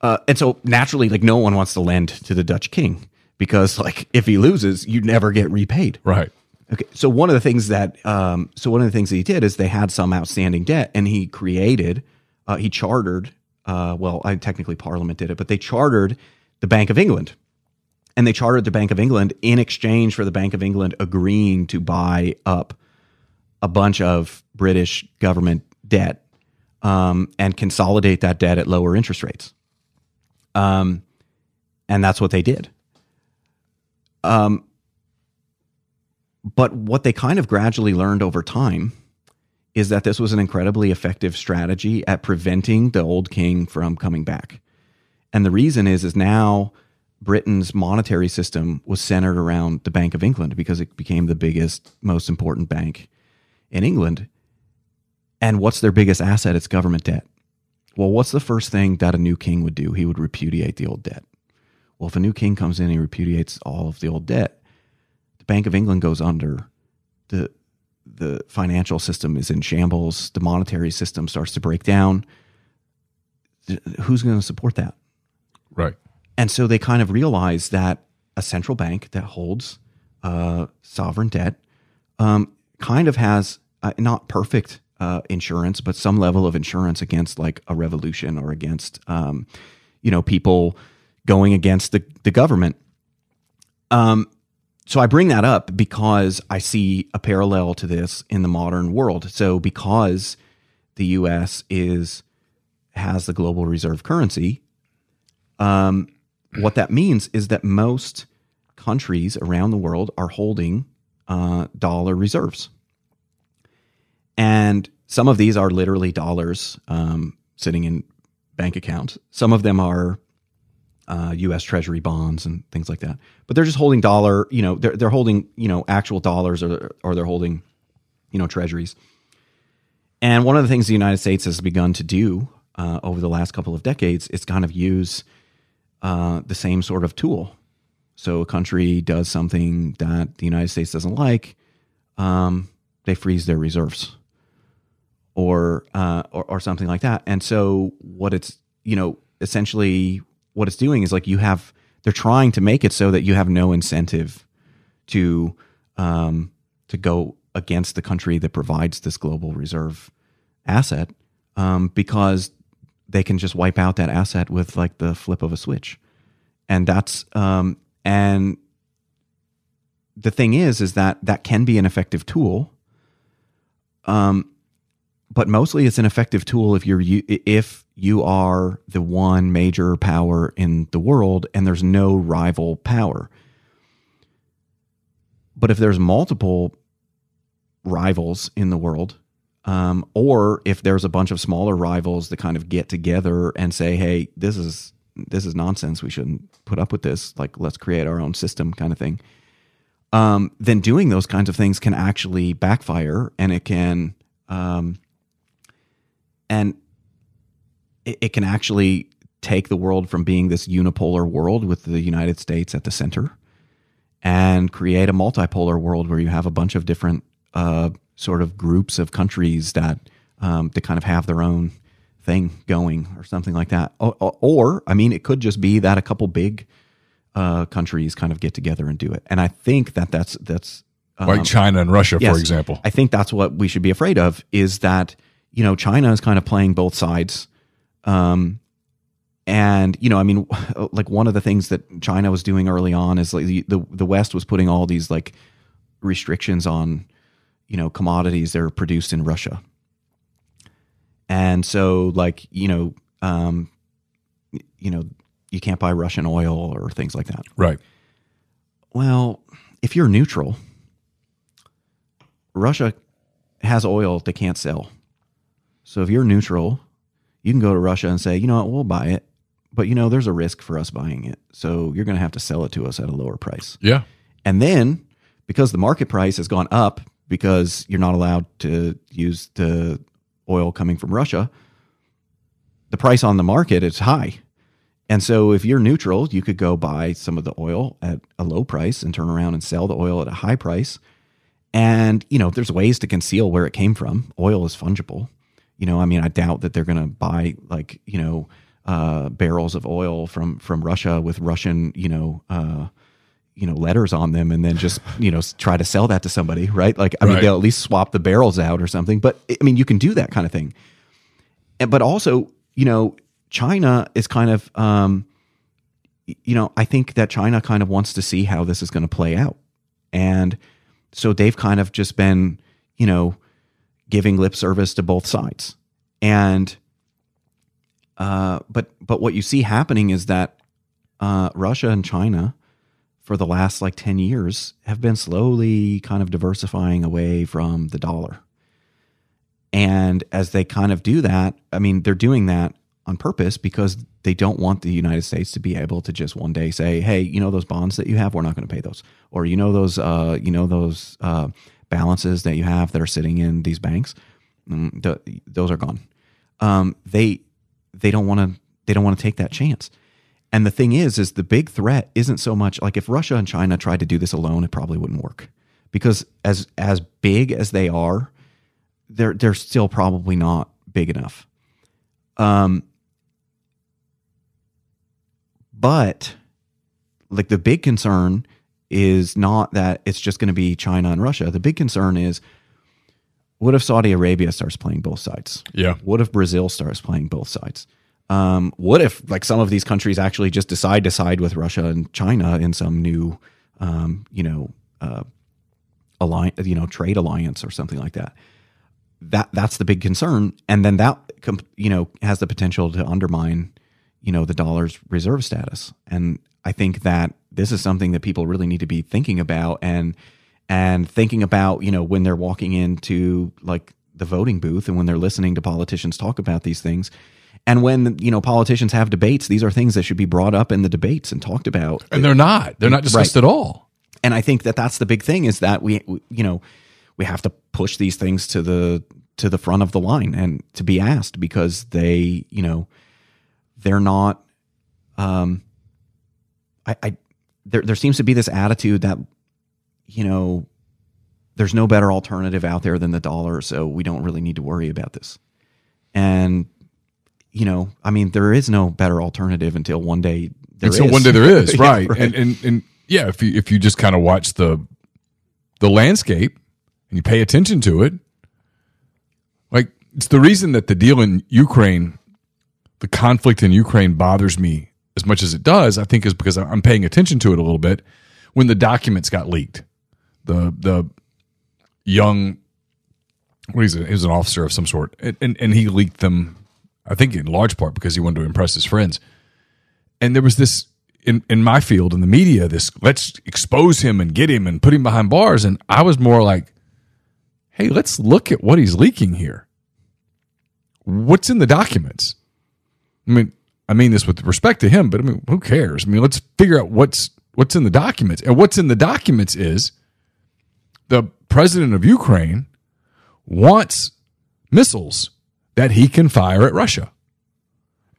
uh, and so naturally, like no one wants to lend to the Dutch king because, like, if he loses, you never get repaid. Right. Okay. So one of the things that, um, so one of the things that he did is they had some outstanding debt, and he created, uh, he chartered. Uh, well, I technically Parliament did it, but they chartered the Bank of England, and they chartered the Bank of England in exchange for the Bank of England agreeing to buy up a bunch of British government debt um, and consolidate that debt at lower interest rates. Um, and that's what they did. Um, but what they kind of gradually learned over time is that this was an incredibly effective strategy at preventing the old king from coming back. And the reason is is now Britain's monetary system was centered around the Bank of England because it became the biggest, most important bank in England. And what's their biggest asset? It's government debt. Well, what's the first thing that a new king would do? He would repudiate the old debt. Well, if a new king comes in and he repudiates all of the old debt, the Bank of England goes under. The the financial system is in shambles. The monetary system starts to break down. Who's going to support that? Right. And so they kind of realize that a central bank that holds uh, sovereign debt um, kind of has uh, not perfect uh, insurance, but some level of insurance against like a revolution or against, um, you know, people going against the, the government. Um, so I bring that up because I see a parallel to this in the modern world. So because the U.S. is has the global reserve currency, um, what that means is that most countries around the world are holding uh, dollar reserves. And some of these are literally dollars um, sitting in bank accounts. Some of them are uh, U.S. Treasury bonds and things like that. But they're just holding dollar. You know, they're they're holding you know actual dollars or or they're holding you know treasuries. And one of the things the United States has begun to do uh, over the last couple of decades is kind of use uh, the same sort of tool. So a country does something that the United States doesn't like, um, they freeze their reserves, or, uh, or or something like that. And so what it's you know essentially what it's doing is like you have they're trying to make it so that you have no incentive to um, to go against the country that provides this global reserve asset um, because they can just wipe out that asset with like the flip of a switch. And that's um, and the thing is is that that can be an effective tool um, but mostly it's an effective tool if you're you- if you are the one major power in the world and there's no rival power. But if there's multiple rivals in the world um, or if there's a bunch of smaller rivals that kind of get together and say hey this is this is nonsense. We shouldn't put up with this. Like let's create our own system kind of thing. Um, then doing those kinds of things can actually backfire and it can um, and it, it can actually take the world from being this unipolar world with the United States at the center and create a multipolar world where you have a bunch of different uh, sort of groups of countries that um, that kind of have their own thing going or something like that. Or, or, I mean, it could just be that a couple big uh, countries kind of get together and do it. And I think that that's that's um, Like China and Russia, Yes. for example. I think that's what we should be afraid of is that, you know, China is kind of playing both sides. Um, and, you know, I mean, like one of the things that China was doing early on is like the, the West was putting all these like restrictions on, you know, commodities that are produced in Russia. And so like, you know, um, you know, you can't buy Russian oil or things like that. Right. Well, if you're neutral, Russia has oil they can't sell. So if you're neutral, you can go to Russia and say, you know what, we'll buy it. But you know, there's a risk for us buying it. So you're going to have to sell it to us at a lower price. Yeah. And then because the market price has gone up because you're not allowed to use the oil coming from Russia, the price on the market is high. And so if you're neutral, you could go buy some of the oil at a low price and turn around and sell the oil at a high price. And, you know, there's ways to conceal where it came from. Oil is fungible. You know, I mean, I doubt that they're going to buy like, you know, uh, barrels of oil from from Russia with Russian, you know, uh, you know, letters on them, and then just you know try to sell that to somebody, right? Like, I mean, they'll at least swap the barrels out or something. But I mean, you can do that kind of thing. And, but also, you know, China is kind of, um, you know, I think that China kind of wants to see how this is going to play out, and so they've kind of just been, you know, giving lip service to both sides, and uh, but but what you see happening is that uh, Russia and China, for the last like ten years, have been slowly kind of diversifying away from the dollar. And as they kind of do that, I mean, they're doing that on purpose because they don't want the United States to be able to just one day say, "Hey, you know those bonds that you have, we're not going to pay those," or you know those, uh, you know those uh, balances that you have that are sitting in these banks, mm, the, those are gone. Um, they they don't want to they don't want to take that chance. And the thing is, is the big threat isn't so much like if Russia and China tried to do this alone, it probably wouldn't work because as as big as they are, they're they're still probably not big enough. Um, but like the big concern is not that it's just going to be China and Russia. The big concern is what if Saudi Arabia starts playing both sides? Yeah. What if Brazil starts playing both sides? Um, what if like some of these countries actually just decide to side with Russia and China in some new, um, you know, uh, alliance, you know, trade alliance or something like that? That that's the big concern, and then that you know has the potential to undermine, you know, the dollar's reserve status. And I think that this is something that people really need to be thinking about and and thinking about, you know, when they're walking into like the voting booth and when they're listening to politicians talk about these things. And when, you know, politicians have debates, these are things that should be brought up in the debates and talked about. And they're not. They're not discussed Right. at all. And I think that that's the big thing is that we, we- you know, we have to push these things to the to the front of the line and to be asked because they, you know, they're not um I, I there there seems to be this attitude that you know there's no better alternative out there than the dollar so we don't really need to worry about this and you know i mean there is no better alternative until one day there until is. one day there is, Yeah, right. And and and yeah, if you if you just kind of watch the the landscape and you pay attention to it, like it's the reason that the deal in Ukraine, the conflict in Ukraine bothers me as much as it does, I think is because I'm paying attention to it a little bit when the documents got leaked. The the young what is it? He was an officer of some sort. And, and and he leaked them I think in large part because he wanted to impress his friends. And there was this in, in my field in the media this let's expose him and get him and put him behind bars. And i was more like hey let's look at what he's leaking here. What's in the documents? I mean i mean this with respect to him but i mean who cares? I mean let's figure out what's what's in the documents. And what's in the documents is the president of ukraine wants missiles that he can fire at russia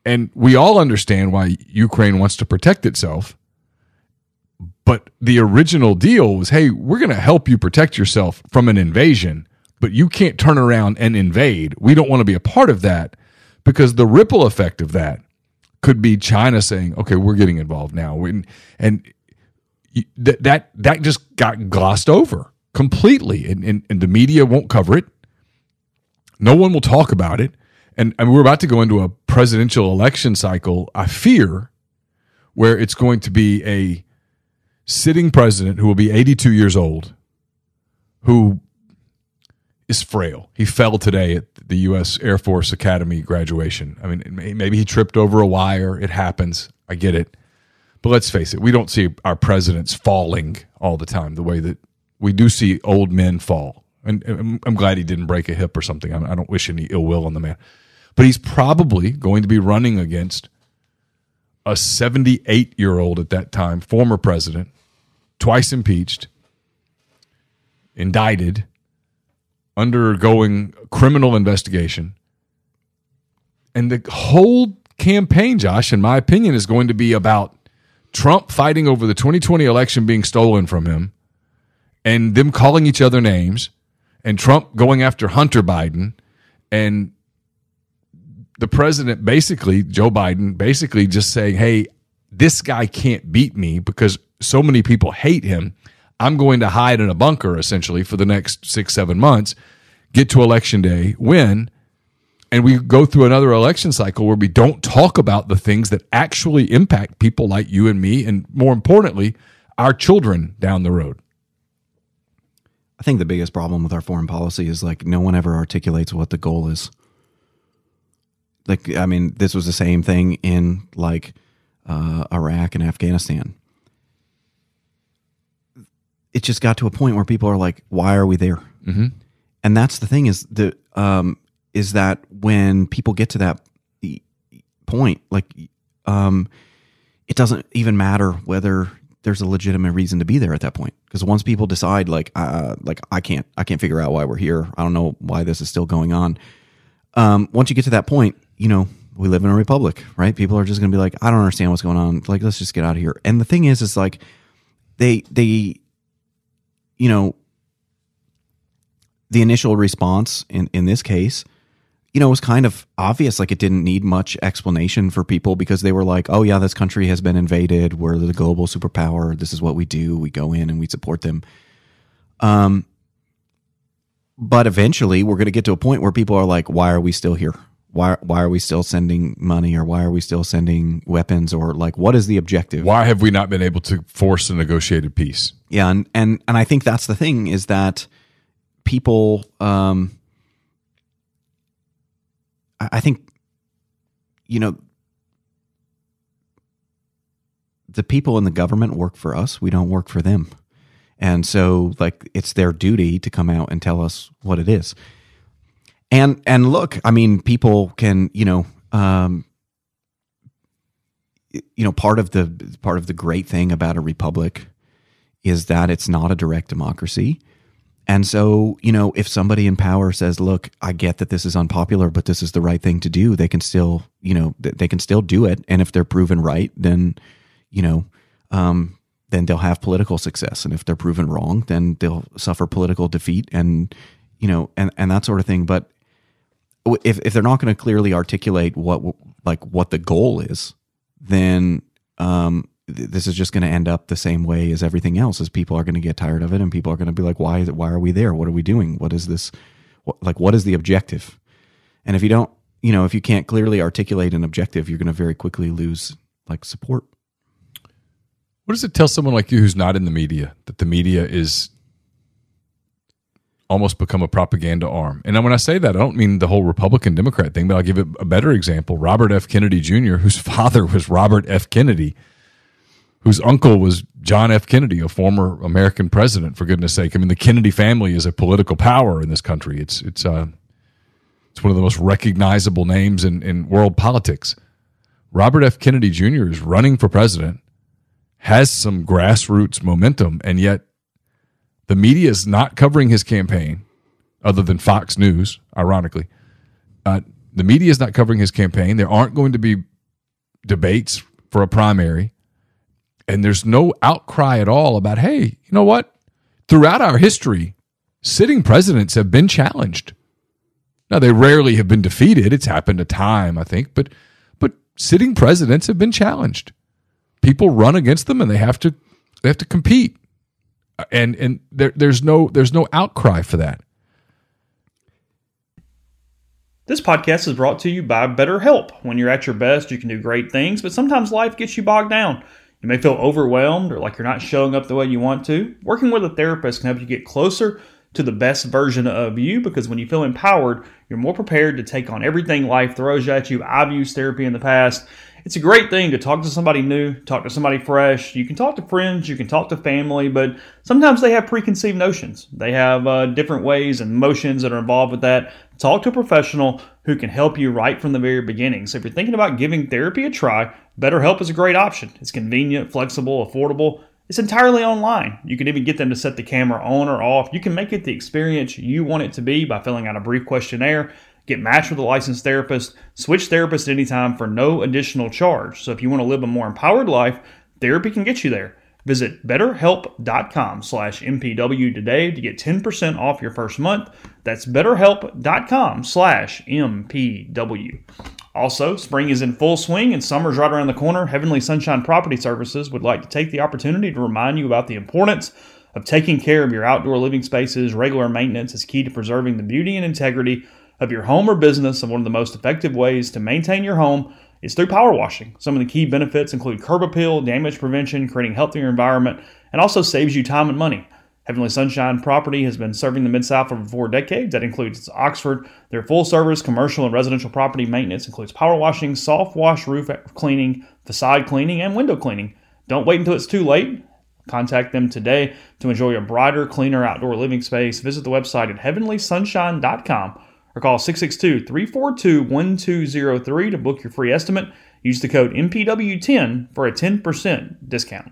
and we all understand why Ukraine wants to protect itself. But the original deal was hey, we're going to help you protect yourself from an invasion, but you can't turn around and invade. We don't want to be a part of that because the ripple effect of that could be China saying, okay, we're getting involved now. And, and that, that, that just got glossed over completely. And, and, and the media won't cover it. No one will talk about it. And, we're about to go into a presidential election cycle, I fear, where it's going to be a sitting president who will be 82 years old, who is frail. He fell today at the U.S. Air Force Academy graduation. I mean, maybe he tripped over a wire. It happens. I get it. But let's face it, we don't see our presidents falling all the time the way that we do see old men fall. And I'm- I'm glad he didn't break a hip or something. I don't wish any ill will on the man. But he's probably going to be running against a 78 year old at that time, former president, twice impeached, indicted, undergoing criminal investigation. And the whole campaign, Josh, in my opinion, is going to be about Trump fighting over the 2020 election being stolen from him and them calling each other names and Trump going after Hunter Biden and the president basically, Joe Biden, basically just saying, hey, this guy can't beat me because so many people hate him. I'm going to hide in a bunker essentially for the next six, seven months, get to election day, win, and we go through another election cycle where we don't talk about the things that actually impact people like you and me, and more importantly, our children down the road. I think the biggest problem with our foreign policy is like no one ever articulates what the goal is. Like, I mean, this was the same thing in like uh, Iraq and Afghanistan. It just got to a point where people are like, "Why are we there?" Mm-hmm. And that's the thing is the um, is that when people get to that point, like, um, it doesn't even matter whether there's a legitimate reason to be there at that point. Because once people decide, like, uh, like I can't, I can't figure out why we're here. I don't know why this is still going on. Um, once you get to that point, you know, we live in a republic, right? People are just to be like, I don't understand what's going on. Like, let's just get out of here. And the thing is, is like, they, they, you know, the initial response in in this case you know, it was kind of obvious. Like it didn't need much explanation for people because they were like, oh, yeah, this country has been invaded. We're the global superpower. This is what we do. We go in and we support them. Um, but eventually we're going to get to a point where people are like, why are we still here? Why, why are we still sending money or why are we still sending weapons or like what is the objective? Why have we not been able to force a negotiated peace? Yeah. And, and, and I think that's the thing is that people, um, I think, you know, the people in the government work for us. We don't work for them. And so like it's their duty to come out and tell us what it is. And and look, I mean, people can, you know, um, you know, part of the part of the great thing about a republic is that it's not a direct democracy. And so, you know, if somebody in power says, "Look, I get that this is unpopular, but this is the right thing to do," they can still, you know, they can still do it. And if they're proven right, then, you know, um, then they'll have political success. And if they're proven wrong, then they'll suffer political defeat and, you know, and and that sort of thing. But if if they're not going to clearly articulate what like what the goal is, then um, this is just going to end up the same way as everything else as people are going to get tired of it and people are going to be like why is it, why are we there? What are we doing? What is this what, like what is the objective? And if you don't you know if you can't clearly articulate an objective you're going to very quickly lose like support. What does it tell someone like you who's not in the media that the media is almost become a propaganda arm? And when i say that i don't mean the whole republican democrat thing but i'll give it a better example. Robert f. Kennedy jr whose father was robert f. Kennedy whose uncle was John F. Kennedy, a former American president. For goodness' sake, I mean, the Kennedy family is a political power in this country. It's it's uh, it's one of the most recognizable names in in world politics. Robert F. Kennedy Jr. is running for president, has some grassroots momentum, and yet the media is not covering his campaign, other than Fox News, ironically. Uh, the media is not covering his campaign. There aren't going to be debates for a primary and there's no outcry at all about, hey, you know what? Throughout our history, sitting presidents have been challenged. Now they rarely have been defeated. It's happened a time, I think, but but sitting presidents have been challenged. People run against them and they have to they have to compete. And and there, there's no there's no outcry for that. This podcast is brought to you by BetterHelp. When you're at your best, you can do great things, but sometimes life gets you bogged down. You may feel overwhelmed or like you're not showing up the way you want to. Working with a therapist can help you get closer to the best version of you because when you feel empowered, you're more prepared to take on everything life throws at you. I've used therapy in the past. It's a great thing to talk to somebody new, talk to somebody fresh. You can talk to friends, you can talk to family, but sometimes they have preconceived notions. They have uh, different ways and emotions that are involved with that. Talk to a professional who can help you right from the very beginning. So if you're thinking about giving therapy a try, BetterHelp is a great option. It's convenient, flexible, affordable. It's entirely online. You can even get them to set the camera on or off. You can make it the experience you want it to be by filling out a brief questionnaire, get matched with a licensed therapist, switch therapists anytime for no additional charge. So if you want to live a more empowered life, therapy can get you there. Visit betterhelp.com slash MPW today to get 10% off your first month. That's betterhelp.com slash MPW. Also, spring is in full swing and summer's right around the corner. Heavenly Sunshine Property Services would like to take the opportunity to remind you about the importance of taking care of your outdoor living spaces. Regular maintenance is key to preserving the beauty and integrity of your home or business, and one of the most effective ways to maintain your home is through power washing. Some of the key benefits include curb appeal, damage prevention, creating a healthier environment, and also saves you time and money. Heavenly Sunshine Property has been serving the Mid South for four decades. That includes Oxford. Their full service commercial and residential property maintenance includes power washing, soft wash roof cleaning, facade cleaning, and window cleaning. Don't wait until it's too late. Contact them today to enjoy a brighter, cleaner outdoor living space. Visit the website at heavenlysunshine.com or call 662 342 1203 to book your free estimate. Use the code MPW10 for a 10% discount.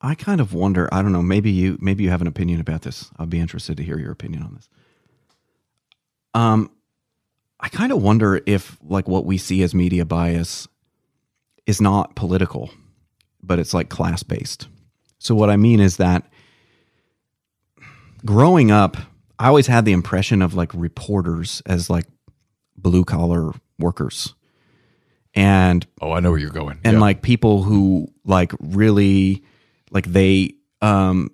I kind of wonder. I don't know. Maybe you maybe you have an opinion about this. I'd be interested to hear your opinion on this. Um, I kind of wonder if like what we see as media bias is not political, but it's like class based. So what I mean is that growing up, I always had the impression of like reporters as like blue collar workers. And Oh, I know where you're going. and Yeah. like people who like really like they um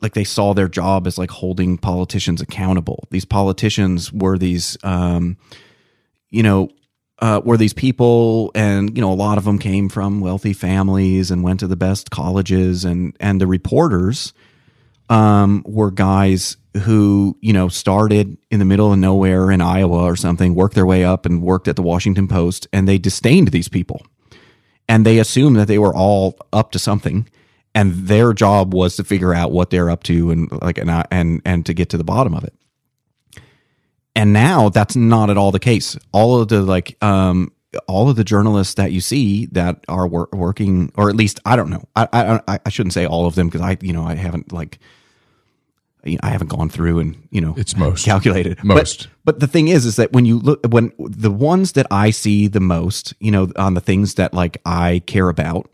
like they saw their job as like holding politicians accountable. These politicians were these um you know uh, were these people and you know a lot of them came from wealthy families and went to the best colleges and and the reporters um, were guys who you know started in the middle of nowhere in Iowa or something, worked their way up and worked at the Washington Post, and they disdained these people, and they assumed that they were all up to something, and their job was to figure out what they're up to and like and and and to get to the bottom of it. And now that's not at all the case. All of the like um all of the journalists that you see that are wor- working, or at least I don't know. I I, I shouldn't say all of them because I you know I haven't like I haven't gone through and you know It's most. calculated But- Most. But, the thing is, is that when you look when the ones that I see the most, you know, on the things that like I care about,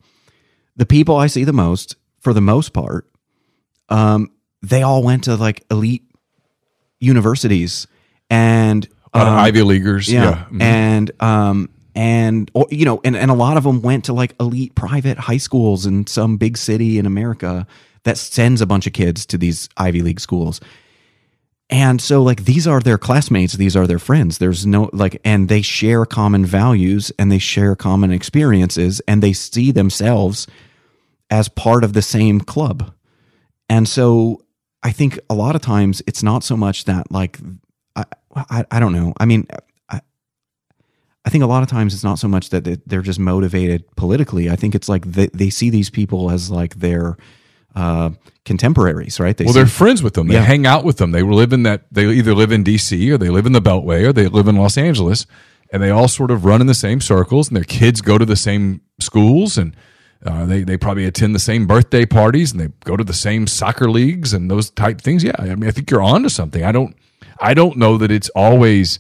the people I see the most, for the most part, um, they all went to like elite universities and A lot of um, Ivy Leaguers. Yeah. yeah, Mhm. and um and or, you know and, and a lot of them went to like elite private high schools in some big city in america that sends a bunch of kids to these ivy league schools and so like these are their classmates these are their friends there's no like and they share common values and they share common experiences and they see themselves as part of the same club and so I think a lot of times it's not so much that like I I, I don't know. I mean, I, I think a lot of times it's not so much that they- they're just motivated politically. I think it's like they, they see these people as like their uh, contemporaries, right? They well, see- they're friends with them. They Yeah. hang out with them. They live in that. They either live in D.C. or they live in the Beltway or they live in Los Angeles, and they all sort of run in the same circles. And their kids go to the same schools, and uh, they they probably attend the same birthday parties, and they go to the same soccer leagues and those type things. Yeah, I mean, I think you're onto something. I don't. I don't know that it's always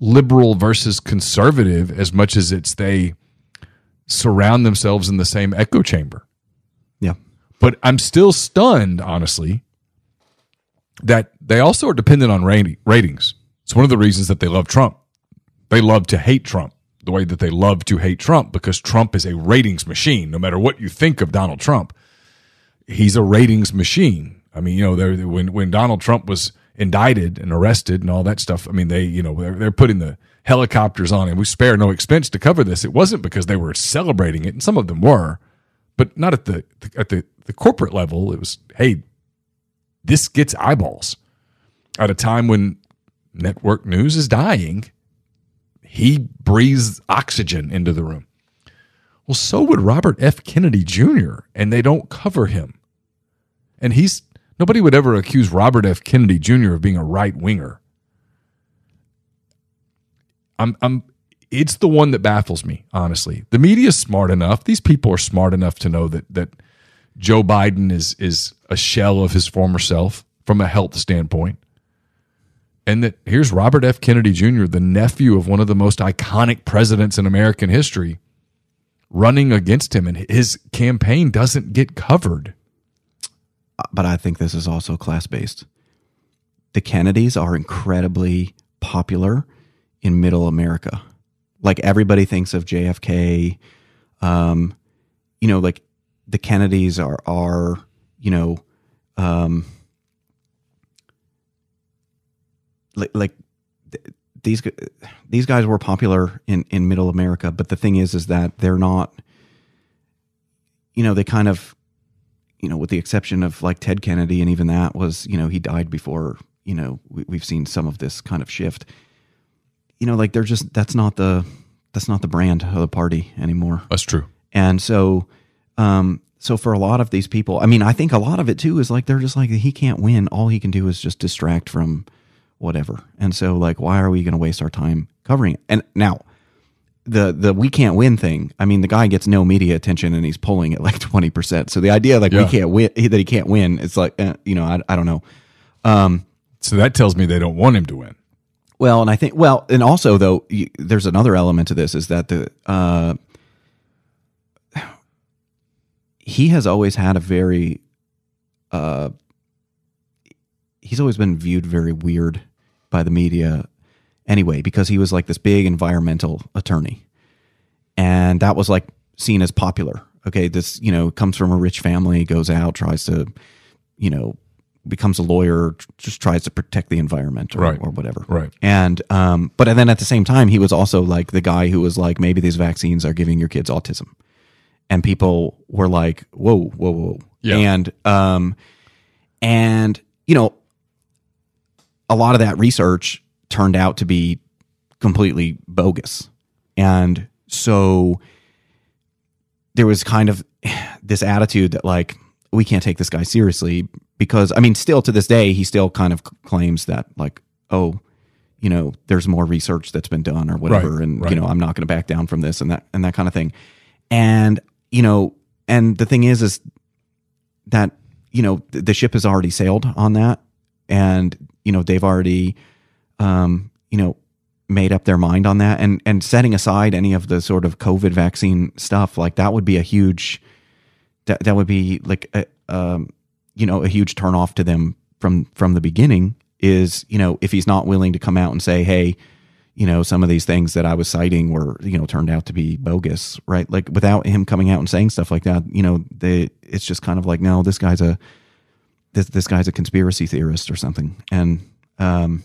liberal versus conservative as much as it's they surround themselves in the same echo chamber. yeah. But I'm still stunned, honestly, that they also are dependent on ratings. It's one of the reasons that they love Trump. They love to hate Trump the way that they love to hate Trump because Trump is a ratings machine. No matter what you think of Donald Trump, he's a ratings machine. I mean, you know, when when Donald Trump was indicted and arrested and all that stuff. I mean, they you know they're, they're putting the helicopters on and we spare no expense to cover this. It wasn't because they were celebrating it, and some of them were, but not at the at the the corporate level. It was hey, this gets eyeballs at a time when network news is dying. He breathes oxygen into the room. Well, so would Robert F. Kennedy Jr., and they don't cover him. And he's nobody would ever accuse Robert F. Kennedy Jr. of being a right winger. I'm I'm it's the one that baffles me, honestly. The media is smart enough. These people are smart enough to know that that Joe Biden is is a shell of his former self from a health standpoint. And that here's Robert F. Kennedy Jr., the nephew of one of the most iconic presidents in American history, running against him, and his campaign doesn't get covered. but I think this is also class based. The Kennedys are incredibly popular in middle America. Like everybody thinks of JFK. Um, you know, like the Kennedys are are, you know, um like, like these these guys were popular in in middle America, but the thing is is that they're not you know, they kind of you know, with the exception of like Ted Kennedy, and even that was, you know, he died before, you know, we, we've seen some of this kind of shift. You know, like they're just that's not the that's not the brand of the party anymore. That's true. And so, um, so for a lot of these people, I mean, I think a lot of it too is like they're just like he can't win. All he can do is just distract from whatever. And so, like, why are we going to waste our time covering it? And now, the the we can't win thing. I mean, the guy gets no media attention and he's pulling at like twenty percent. So the idea like we can't win that he can't win, it's like eh, you know I, I don't know. Um, So that tells me they don't want him to win. well, and I think well, and also though, there's another element to this is that the uh, he has always had a very uh, he's always been viewed very weird by the media anyway because he was like this big environmental attorney and that was like seen as popular okay this you know comes from a rich family goes out tries to you know becomes a lawyer just tries to protect the environment or, Right. or whatever Right. and um but and then at the same time he was also like the guy who was like maybe these vaccines are giving your kids autism and people were like whoa whoa whoa Yeah. and um and you know a lot of that research turned out to be completely bogus. And so there was kind of this attitude that like we can't take this guy seriously because I mean still to this day he still kind of claims that like oh you know there's more research that's been done or whatever Right, and right. you know I'm not going to back down from this and that and that kind of thing. And you know and the thing is is that you know the ship has already sailed on that and you know they've already um you know made up their mind on that. And and setting aside any of the sort of covid vaccine stuff like that would be a huge that that would be like a, um you know a huge turnoff to them from from the beginning is you know if he's not willing to come out and say hey you know some of these things that I was citing were you know turned out to be bogus right? Like without him coming out and saying stuff like that you know they it's just kind of like no this guy's a this this guy's a conspiracy theorist or something and um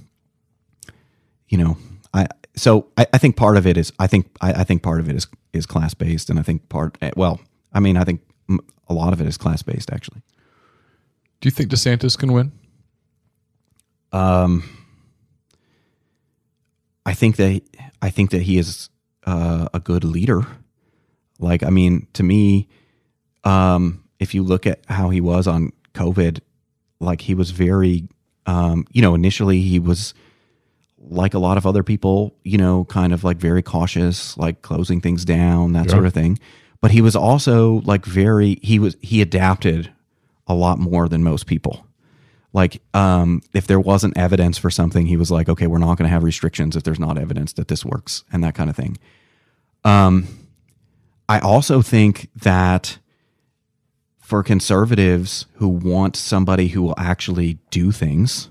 you know I so I, I think part of it is I think I, I think part of it is is class based and I think part eh, well I mean I think a lot of it is class based actually Do you think DeSantis can win? um, I think that I think that he is uh, a good leader. Like, I mean, to me, um, if you look at how he was on COVID, like he was very, um, you know, initially he was like a lot of other people, you know, kind of like very cautious, like closing things down, that Yeah. sort of thing. But he was also like very he was he adapted a lot more than most people. Like um if there wasn't evidence for something, he was like, okay, we're not going to have restrictions if there's not evidence that this works and that kind of thing. Um I also think that for conservatives who want somebody who will actually do things,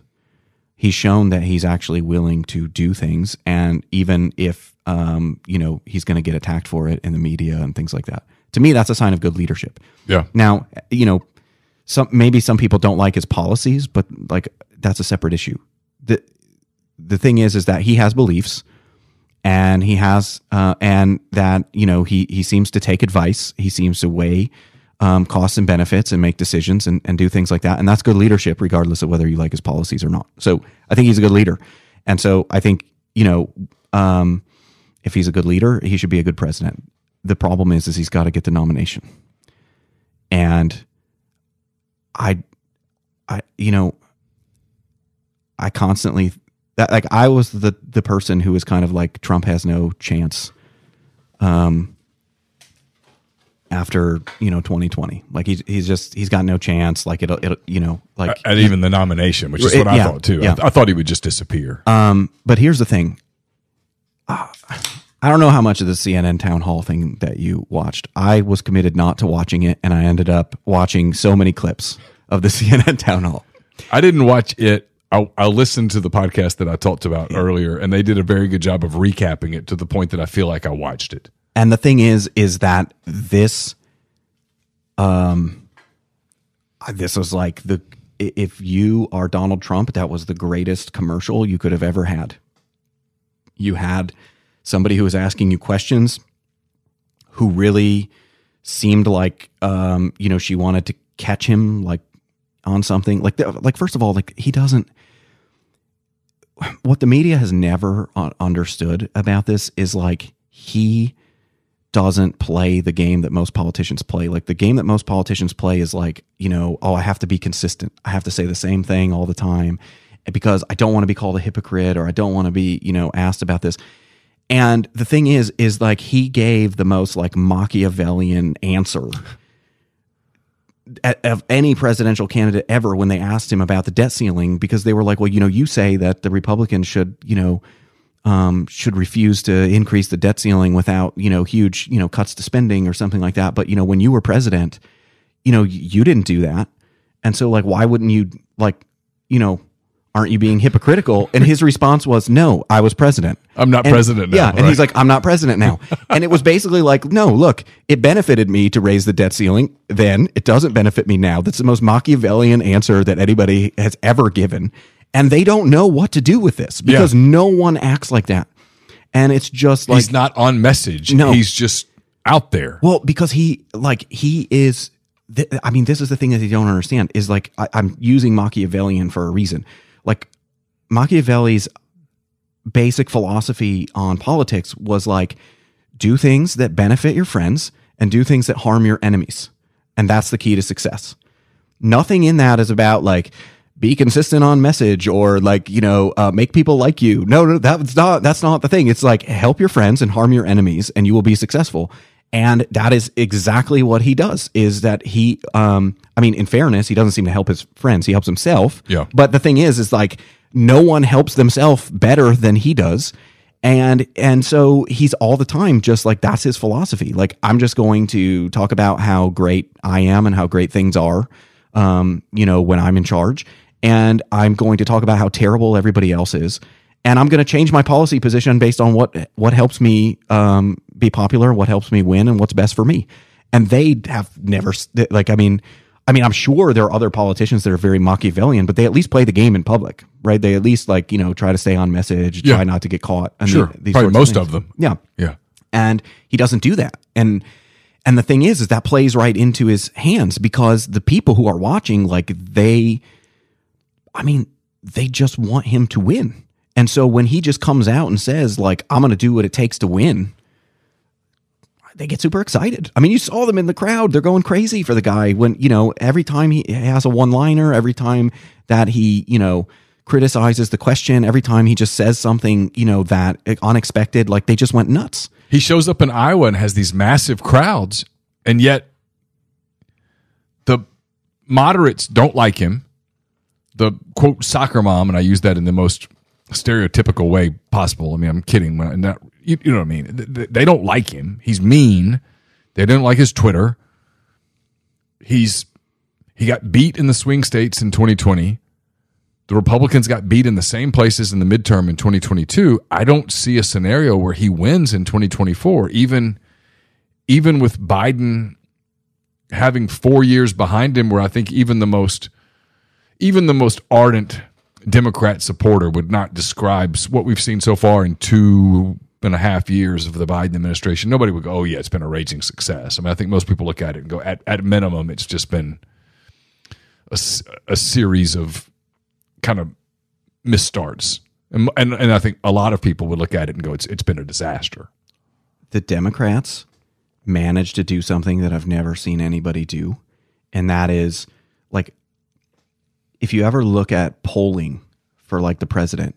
he's shown that he's actually willing to do things and even if um, you know he's going to get attacked for it in the media and things like that. To me that's a sign of good leadership. Yeah. now you know some maybe some people don't like his policies but like that's a separate issue. The the thing is is that he has beliefs and he has uh, and that you know he he seems to take advice. He seems to weigh um, costs and benefits and make decisions and, and do things like that. And that's good leadership regardless of whether you like his policies or not. So i think he's a good leader. And so i think you know um, if he's a good leader he should be a good president. The problem is is he's got to get the nomination. And i i you know i constantly that like i was the the person who was kind of like trump has no chance. Um after you know 2020 like he's he's just he's got no chance like it'll, it'll you know like At even the nomination, which is It- what I yeah, thought too. yeah. I, I thought he would just disappear. Um, but here's the thing. Uh, I don't know how much of the CNN town hall thing that you watched. I was committed not to watching it, and I ended up watching so many clips of the CNN town hall. I didn't watch it. I, I listened to the podcast that I talked about earlier, and they did a very good job of recapping it to the point that I feel like I watched it. And the thing is, is that this, um, this was like the if you are Donald Trump, that was the greatest commercial you could have ever had. You had somebody who was asking you questions, who really seemed like, um, you know, she wanted to catch him like on something. Like, like first of all, like he doesn't. What the media has never understood about this is like he doesn't play the game that most politicians play. Like the game that most politicians play is like, you know, oh, I have to be consistent. I have to say the same thing all the time because I don't want to be called a hypocrite or I don't want to be, you know, asked about this. And the thing is, is like he gave the most like Machiavellian answer of any presidential candidate ever when they asked him about the debt ceiling because they were like, well, you know, you say that the Republicans should, you know, um, should refuse to increase the debt ceiling without you know huge you know cuts to spending or something like that. But you know when you were president, you know you didn't do that, and so like why wouldn't you like you know aren't you being hypocritical? And his response was no, I was president. I'm not And- president now, Yeah, and right. he's like I'm not president now, and it was basically like no, look, it benefited me to raise the debt ceiling. Then it doesn't benefit me now. That's the most Machiavellian answer that anybody has ever given and they don't know what to do with this because no one acts like that. And it's just like he's not on message. No. he's just out there. well because he like he is. Th- I mean, this is the thing that they don't understand is like I, I'm using Machiavellian for a reason. Like Machiavelli's basic philosophy on politics was like do things that benefit your friends and do things that harm your enemies, and that's the key to success. Nothing in that is about like be consistent on message or like you know uh, make people like you. No, no, that's not that's not the thing. It's like help your friends and harm your enemies, and you will be successful. And that is exactly what he does. Is that he? Um, I mean, in fairness, he doesn't seem to help his friends. He helps himself. Yeah. But the thing is, is like no one helps themselves better than he does. And and so he's all the time just like that's his philosophy. Like I'm just going to talk about how great I am and how great things are, um, you know, when I'm in charge, and I'm going to talk about how terrible everybody else is, and I'm going to change my policy position based on what what helps me um, be popular, what helps me win, and what's best for me. And they have never like I mean. I mean, I'm sure there are other politicians that are very Machiavellian, but they at least play the game in public, right? They at least like you know try to stay on message, Yeah. try not to get caught. and Sure. the- Probably most things. of them. Yeah, Yeah. and he doesn't do that. And and the thing is, is that plays right into his hands because the people who are watching, like they, I mean, they just want him to win. And so when he just comes out and says like I'm going to do what it takes to win, they get super excited. I mean, you saw them in the crowd; they're going crazy for the guy. When you know, every time he has a one-liner, every time that he, you know, criticizes the question, every time he just says something, you know, that unexpected, like they just went nuts. He shows up in Iowa and has these massive crowds, and yet the moderates don't like him. The quote soccer mom, and I use that in the most stereotypical way possible. I mean, I'm kidding. Not, you, you know what I mean? They don't like him. He's mean. They don't like his Twitter. He's he got beat in the swing states in 2020. The Republicans got beat in the same places in the midterm in 2022. I don't see a scenario where he wins in 2024, even even with Biden having four years behind him, where I think even the most even the most ardent Democrat supporter would not describe what we've seen so far in two and a half years of the Biden administration. Nobody would go, "Oh yeah, it's been a raging success." I mean, I think most people look at it and go, "At at minimum, it's just been a, a series of kind of misstarts." And, and and I think a lot of people would look at it and go, "It's it's been a disaster." The Democrats managed to do something that I've never seen anybody do, and that is like if you ever look at polling for like the president,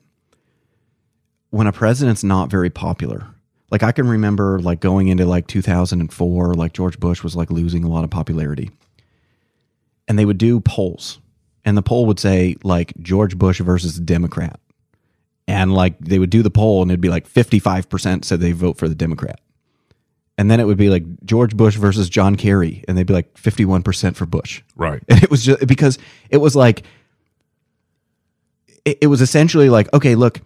when a president's not very popular, like I can remember like going into like 2004, like George Bush was like losing a lot of popularity. And they would do polls. And the poll would say like George Bush versus Democrat. And like they would do the poll and it'd be like 55% said they vote for the Democrat. And then it would be like George Bush versus John Kerry, and they'd be like 51% for Bush. Right. And it was just because it was like, it, it was essentially like, okay, look,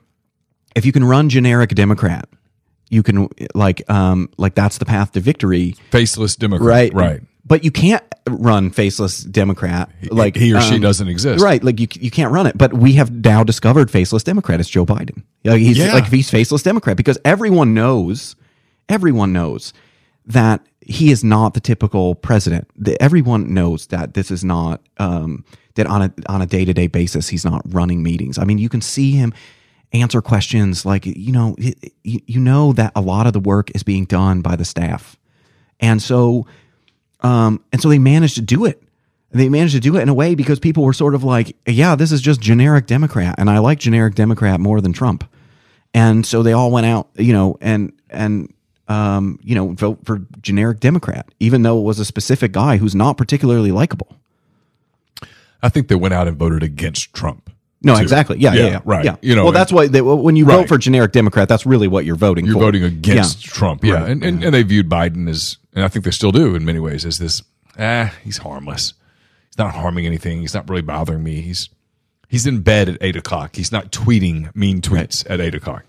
if you can run generic Democrat, you can like, um, like that's the path to victory. Faceless Democrat. Right. Right. But you can't run faceless Democrat. Like he or she um, doesn't exist. Right. Like you, you can't run it. But we have now discovered faceless Democrat is Joe Biden. Like he's Yeah. like he's faceless Democrat because everyone knows, everyone knows that he is not the typical president. The, everyone knows that this is not um, that on a on a day to day basis he's not running meetings. I mean, you can see him answer questions like you know you know that a lot of the work is being done by the staff, and so um, and so they managed to do it. They managed to do it in a way because people were sort of like, yeah, this is just generic Democrat, and I like generic Democrat more than Trump. And so they all went out, you know, and and um, you know, vote for generic Democrat, even though it was a specific guy who's not particularly likable. I think they went out and voted against Trump. No, too. exactly. Yeah, yeah, yeah. Right. Yeah. You know, well, that's why they, when you vote for generic Democrat, that's really what you're voting you're for. voting against Yeah. Trump. Yeah. Right. And, and, and they viewed Biden as, and I think they still do in many ways, as this, ah, he's harmless. He's not harming anything. He's not really bothering me. He's, he's in bed at eight o'clock. He's not tweeting mean tweets at eight o'clock.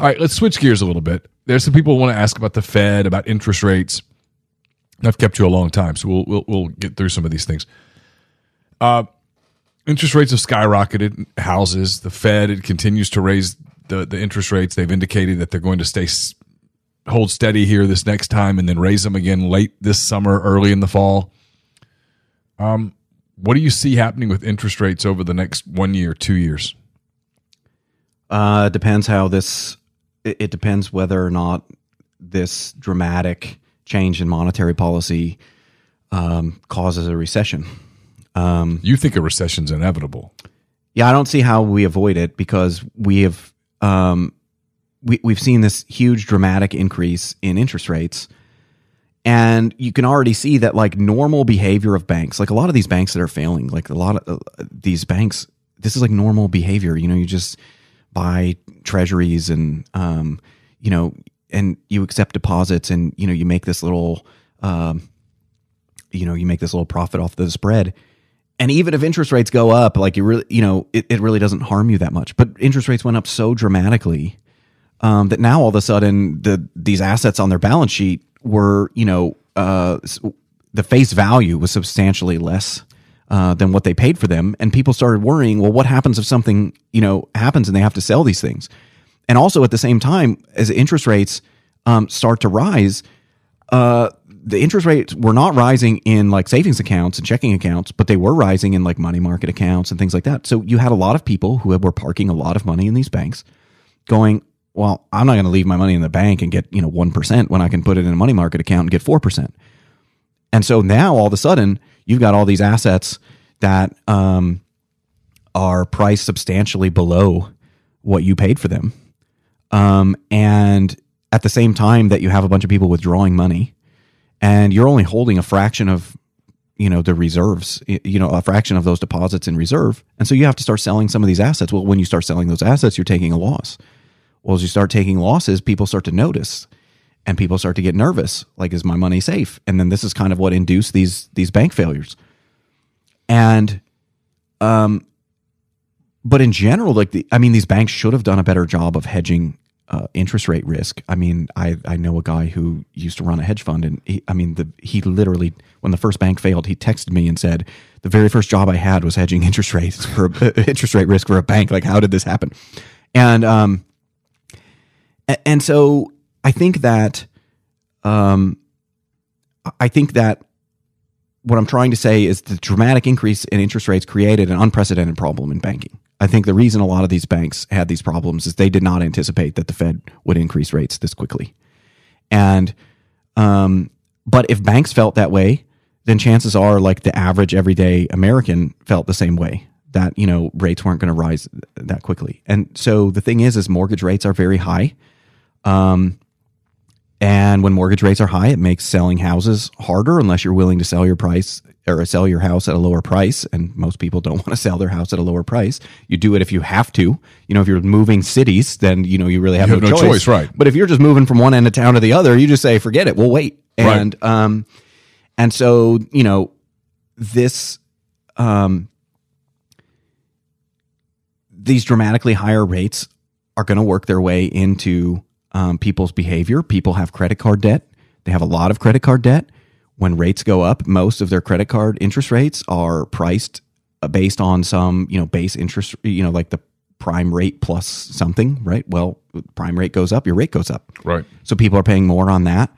All right. Let's switch gears a little bit. There's some people who want to ask about the Fed, about interest rates. I've kept you a long time, so we'll, we'll, we'll get through some of these things. Uh, interest rates have skyrocketed. Houses, the Fed, it continues to raise the, the interest rates. They've indicated that they're going to stay hold steady here this next time and then raise them again late this summer, early in the fall. Um, what do you see happening with interest rates over the next one year, two years? Uh, depends how this. It, it depends whether or not this dramatic change in monetary policy um, causes a recession. Um, You think a recession's inevitable? yeah, I don't see how we avoid it because we have um, we we've seen this huge dramatic increase in interest rates, and you can already see that like normal behavior of banks, like a lot of these banks that are failing, like a lot of uh, these banks, this is like normal behavior. You know, you just buy treasuries and um, you know, and you accept deposits, and you know, you make this little um, you know, you make this little profit off the spread. And even if interest rates go up, like you really, you know, it, it really doesn't harm you that much. But interest rates went up so dramatically um, that now all of a sudden the these assets on their balance sheet were, you know, uh, the face value was substantially less uh, than what they paid for them, and people started worrying. Well, what happens if something, you know, happens and they have to sell these things? And also at the same time, as interest rates um, start to rise, uh, the interest rates were not rising in like savings accounts and checking accounts, but they were rising in like money market accounts and things like that. So you had a lot of people who were parking a lot of money in these banks going, well, I'm not going to leave my money in the bank and get, you know, 1% when I can put it in a money market account and get 4%. And so now all of a sudden you've got all these assets that um, are priced substantially below what you paid for them. Um, and at the same time that you have a bunch of people withdrawing money and you're only holding a fraction of you know the reserves you know a fraction of those deposits in reserve. And so you have to start selling some of these assets. Well when you start selling those assets you're taking a loss. Well as you start taking losses people start to notice and people start to get nervous like is my money safe and then this is kind of what induced these these bank failures and um but in general like the i mean these banks should have done a better job of hedging uh, interest rate risk. I mean, I, I know a guy who used to run a hedge fund, and he, I mean, the, he literally, when the first bank failed, he texted me and said, "The very first job I had was hedging interest rates for interest rate risk for a bank. Like, how did this happen?" And um, and so I think that, um, I think that what I'm trying to say is the dramatic increase in interest rates created an unprecedented problem in banking. I think the reason a lot of these banks had these problems is they did not anticipate that the Fed would increase rates this quickly. And, um, but if banks felt that way, then chances are like the average everyday American felt the same way that, you know, rates weren't going to rise that quickly. And so the thing is, is mortgage rates are very high. Um, and when mortgage rates are high, it makes selling houses harder unless you're willing to sell your price or sell your house at a lower price. And most people don't want to sell their house at a lower price. You do it if you have to. You know, if you're moving cities, then you know you really have, You have no, no choice, right. But if you're just moving from one end of town to the other, you just say, forget it. We'll wait. And um, and so you know this um these dramatically higher rates are going to work their way into um, people's behavior. People have credit card debt. They have a lot of credit card debt. When rates go up, most of their credit card interest rates are priced uh, based on some, you know, base interest, you know, like the prime rate plus something, right? Well, prime rate goes up, your rate goes up. Right. So people are paying more on that.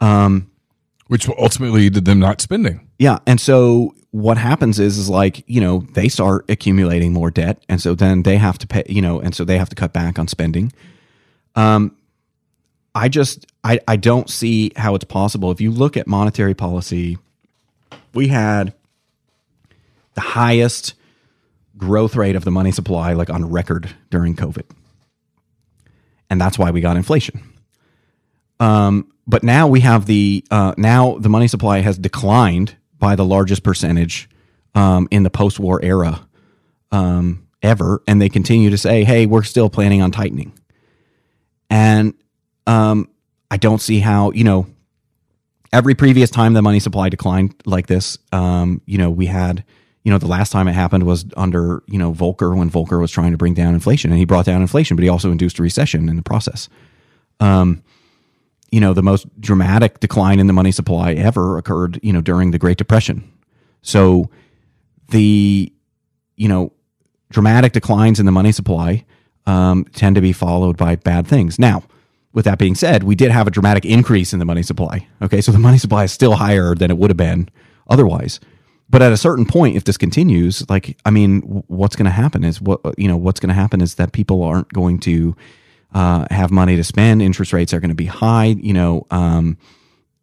Um, Which will ultimately lead to them not spending. yeah, and so what happens is is like you know they start accumulating more debt, and so then they have to pay, you know, and so they have to cut back on spending. Um, I just I I don't see how it's possible. If you look at monetary policy, we had the highest growth rate of the money supply like on record during COVID, and that's why we got inflation. Um, but now we have the uh, now the money supply has declined by the largest percentage um, in the post-war era um, ever, and they continue to say, "Hey, we're still planning on tightening." And um, I don't see how you know every previous time the money supply declined like this. Um, you know, we had you know the last time it happened was under you know Volcker when Volcker was trying to bring down inflation, and he brought down inflation, but he also induced a recession in the process. Um, you know, the most dramatic decline in the money supply ever occurred, you know, during the Great Depression. So the, you know, dramatic declines in the money supply um, tend to be followed by bad things. Now, with that being said, we did have a dramatic increase in the money supply. Okay, so the money supply is still higher than it would have been otherwise. But at a certain point, if this continues, like, I mean, what's going to happen is what, you know, what's going to happen is that people aren't going to uh, have money to spend. Interest rates are going to be high. You know, um,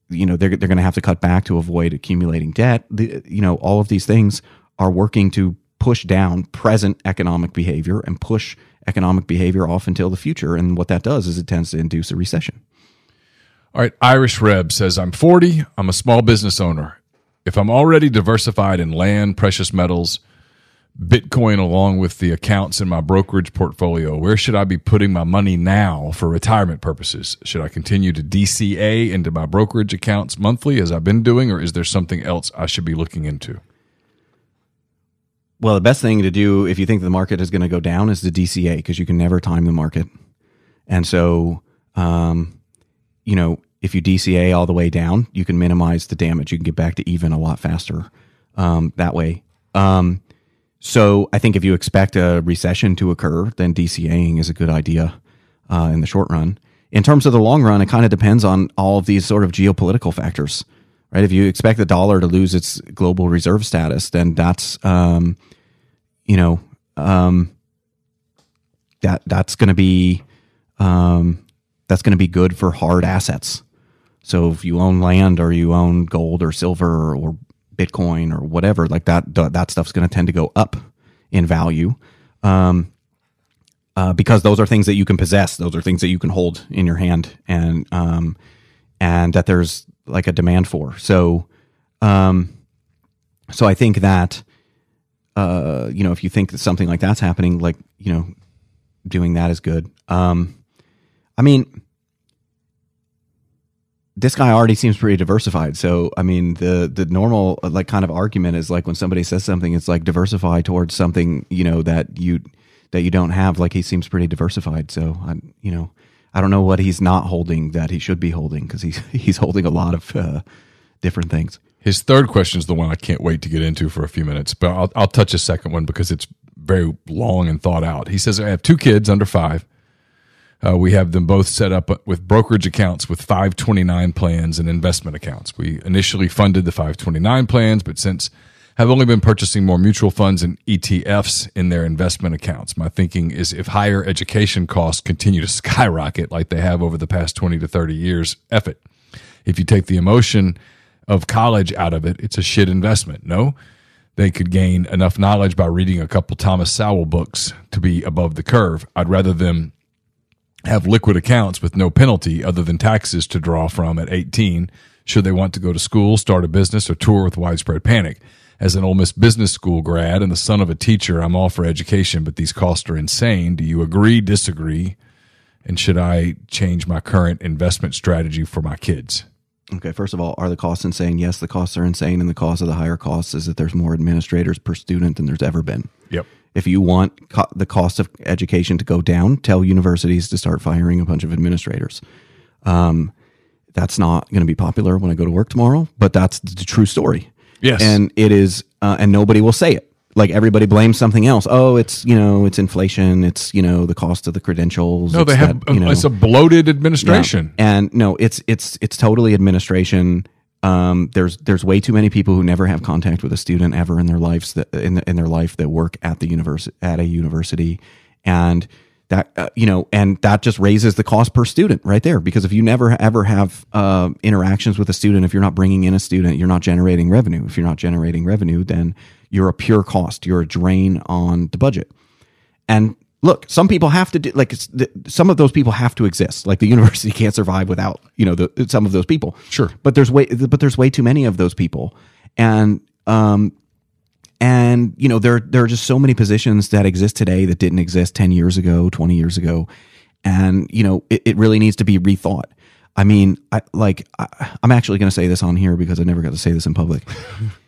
you know they're they're going to have to cut back to avoid accumulating debt. The, you know, all of these things are working to push down present economic behavior and push economic behavior off until the future. And what that does is it tends to induce a recession. All right. Irish Reb says, I'm 40. I'm a small business owner. If I'm already diversified in land, precious metals, Bitcoin, along with the accounts in my brokerage portfolio, where should I be putting my money now for retirement purposes? Should I continue to DCA into my brokerage accounts monthly as I've been doing, or is there something else I should be looking into? Well, the best thing to do if you think the market is going to go down is the DCA because you can never time the market. And so, um, you know, if you DCA all the way down, you can minimize the damage. You can get back to even a lot faster um, that way. Um, so I think if you expect a recession to occur, then DCAing is a good idea uh, in the short run. In terms of the long run, it kind of depends on all of these sort of geopolitical factors. Right? If you expect the dollar to lose its global reserve status, then that's um, you know um, that that's going to be um, that's going to be good for hard assets. So if you own land or you own gold or silver or, Bitcoin or whatever, like that, that stuff's going to tend to go up in value. Um, uh, because those are things that you can possess. Those are things that you can hold in your hand, and um, and that there's like a demand for. So, um, so I think that uh, you know, if you think that something like that's happening, like you know, doing that is good. Um, I mean, this guy already seems pretty diversified. So, I mean, the the normal like kind of argument is like when somebody says something, it's like diversify towards something you know that you that you don't have. Like he seems pretty diversified. So, I you know, I don't know what he's not holding that he should be holding because he's he's holding a lot of uh, different things. His third question is the one I can't wait to get into for a few minutes, but I'll, I'll touch a second one because it's very long and thought out. He says, I have two kids under five. Uh, we have them both set up with brokerage accounts with 529 plans and investment accounts. We initially funded the 529 plans, but since have only been purchasing more mutual funds and ETFs in their investment accounts. My thinking is if higher education costs continue to skyrocket like they have over the past 20 to 30 years, F it. If you take the emotion of college out of it, it's a shit investment. No, they could gain enough knowledge by reading a couple Thomas Sowell books to be above the curve. I'd rather them have liquid accounts with no penalty other than taxes to draw from at 18 should they want to go to school, start a business, or tour with widespread panic. As an Ole Miss business school grad and the son of a teacher, I'm all for education, but these costs are insane. Do you agree, disagree? And should I change my current investment strategy for my kids? Okay, first of all, are the costs insane? Yes, the costs are insane, and the cause of the higher costs is that there's more administrators per student than there's ever been. Yep. If you want co- the cost of education to go down, tell universities to start firing a bunch of administrators. Um, that's not going to be popular when I go to work tomorrow, but that's the true story. Yes. And it is, uh, and nobody will say it. Like everybody blames something else. Oh, it's you know, it's inflation. It's you know, the cost of the credentials. No, they it's have that, you know, it's a bloated administration. yeah. And no, it's it's it's totally administration. Um, there's there's way too many people who never have contact with a student ever in their lives that in in their life that work at the university at a university, and that uh, you know, and that just raises the cost per student right there. Because if you never ever have uh, interactions with a student, if you're not bringing in a student, you're not generating revenue. If you're not generating revenue, then you're a pure cost. You're a drain on the budget. And look, some people have to do like it's, the, some of those people have to exist. Like the university can't survive without you know the, some of those people. Sure. but there's way but there's way too many of those people, and um, and you know there there are just so many positions that exist today that didn't exist ten years ago, twenty years ago, and you know it, it really needs to be rethought. I mean, I like I, I'm actually going to say this on here because I never got to say this in public.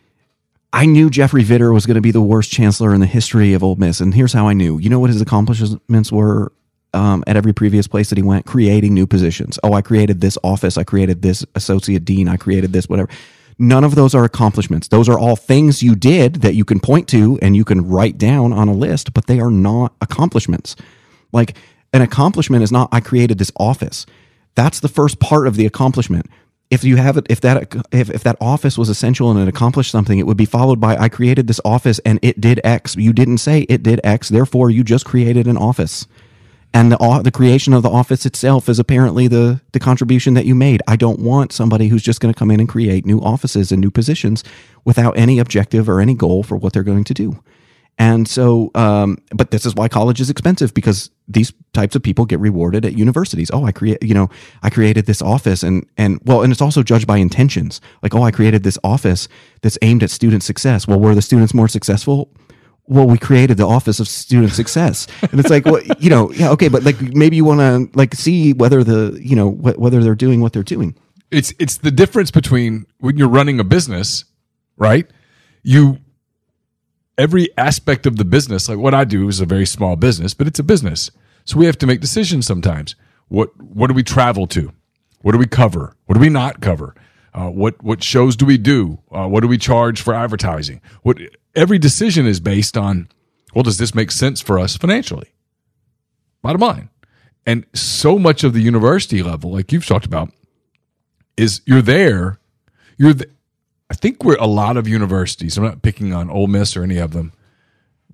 I knew Jeffrey Vitter was going to be the worst chancellor in the history of Ole Miss, and here's how I knew. You know what his accomplishments were um, at every previous place that he went? Creating new positions. Oh, I created this office. I created this associate dean. I created this whatever. None of those are accomplishments. Those are all things you did that you can point to and you can write down on a list, but they are not accomplishments. Like an accomplishment is not I created this office. That's the first part of the accomplishment if you have it if that if, if that office was essential and it accomplished something it would be followed by i created this office and it did x you didn't say it did x therefore you just created an office and the the creation of the office itself is apparently the the contribution that you made i don't want somebody who's just going to come in and create new offices and new positions without any objective or any goal for what they're going to do and so, um, but this is why college is expensive because these types of people get rewarded at universities. Oh, I create, you know, I created this office and, and well, and it's also judged by intentions. Like, oh, I created this office that's aimed at student success. Well, were the students more successful? Well, we created the office of student success. And it's like, well, you know, yeah, okay, but like maybe you want to like see whether the, you know, wh- whether they're doing what they're doing. It's it's the difference between when you're running a business, right? You every aspect of the business, like what I do is a very small business, but it's a business. So we have to make decisions sometimes. What what do we travel to? What do we cover? What do we not cover? Uh, what what shows do we do? Uh, what do we charge for advertising? What every decision is based on. Well, does this make sense for us financially? Bottom line, and so much of the university level, like you've talked about, is you're there. You're I think we're a lot of universities. I'm not picking on Ole Miss or any of them,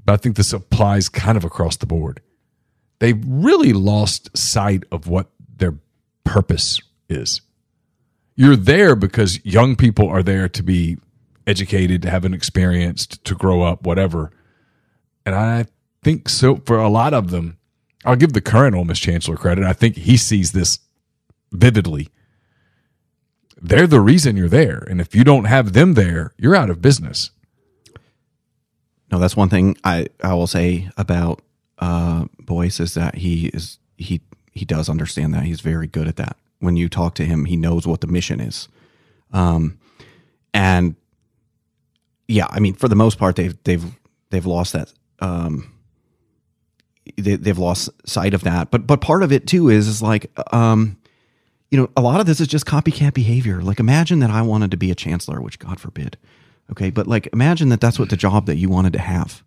but I think this applies kind of across the board. They've really lost sight of what their purpose is. You're there because young people are there to be educated, to have an experience, to grow up, whatever. And I think so for a lot of them, I'll give the current Ole Miss chancellor credit. I think he sees this vividly. They're the reason you're there. And if you don't have them there, you're out of business. No, that's one thing I, I will say about uh, Boyce is that he is he he does understand that he's very good at that. When you talk to him, he knows what the mission is, um, and yeah, I mean for the most part they've they've they've lost that um, they, they've lost sight of that. But but part of it too is is like um, you know a lot of this is just copycat behavior. Like imagine that I wanted to be a chancellor, which God forbid. Okay, but like imagine that that's what the job that you wanted to have.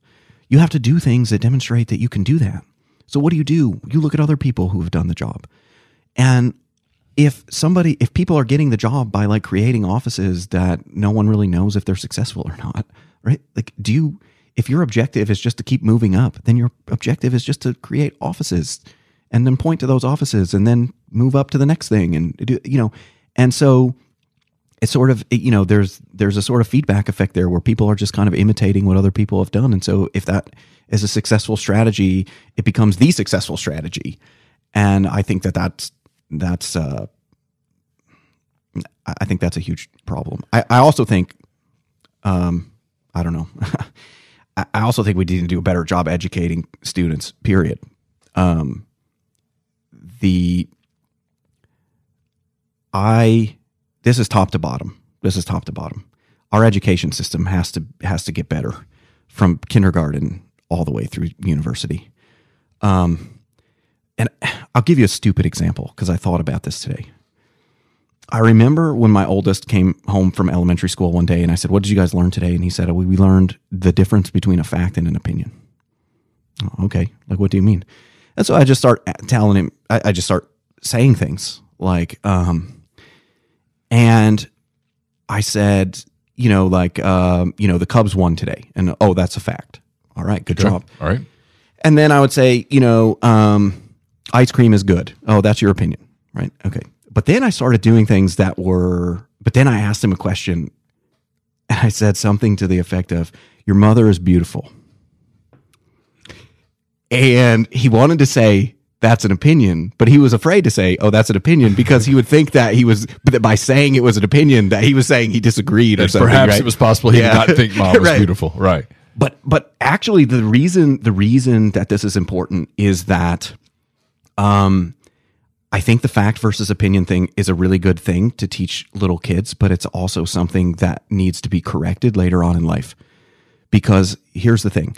You have to do things that demonstrate that you can do that. So what do you do? You look at other people who have done the job. And if somebody if people are getting the job by like creating offices that no one really knows if they're successful or not, right? Like do you if your objective is just to keep moving up, then your objective is just to create offices and then point to those offices and then move up to the next thing and do you know. And so it's sort of you know there's there's a sort of feedback effect there where people are just kind of imitating what other people have done and so if that is a successful strategy it becomes the successful strategy and i think that that's that's uh i think that's a huge problem i, I also think um i don't know I, also think we need to do a better job educating students period um the i this is top to bottom. This is top to bottom. Our education system has to has to get better from kindergarten all the way through university. Um, and I'll give you a stupid example because I thought about this today. I remember when my oldest came home from elementary school one day and I said, What did you guys learn today? And he said, We learned the difference between a fact and an opinion. Oh, okay. Like, what do you mean? And so I just start telling him, I, I just start saying things like, um, and I said, you know, like, um, you know, the Cubs won today. And oh, that's a fact. All right. Good Sure. job. All right. And then I would say, you know, um, ice cream is good. Oh, that's your opinion. Right. Okay. But then I started doing things that were, but then I asked him a question and I said something to the effect of, Your mother is beautiful. And he wanted to say, that's an opinion, but he was afraid to say, "Oh, that's an opinion," because he would think that he was, but that by saying it was an opinion, that he was saying he disagreed or And something. perhaps right? it was possible he Yeah. did not think mom was Right. beautiful. Right. But but actually, the reason the reason that this is important is that, um, I think the fact versus opinion thing is a really good thing to teach little kids, but it's also something that needs to be corrected later on in life. Because here's the thing: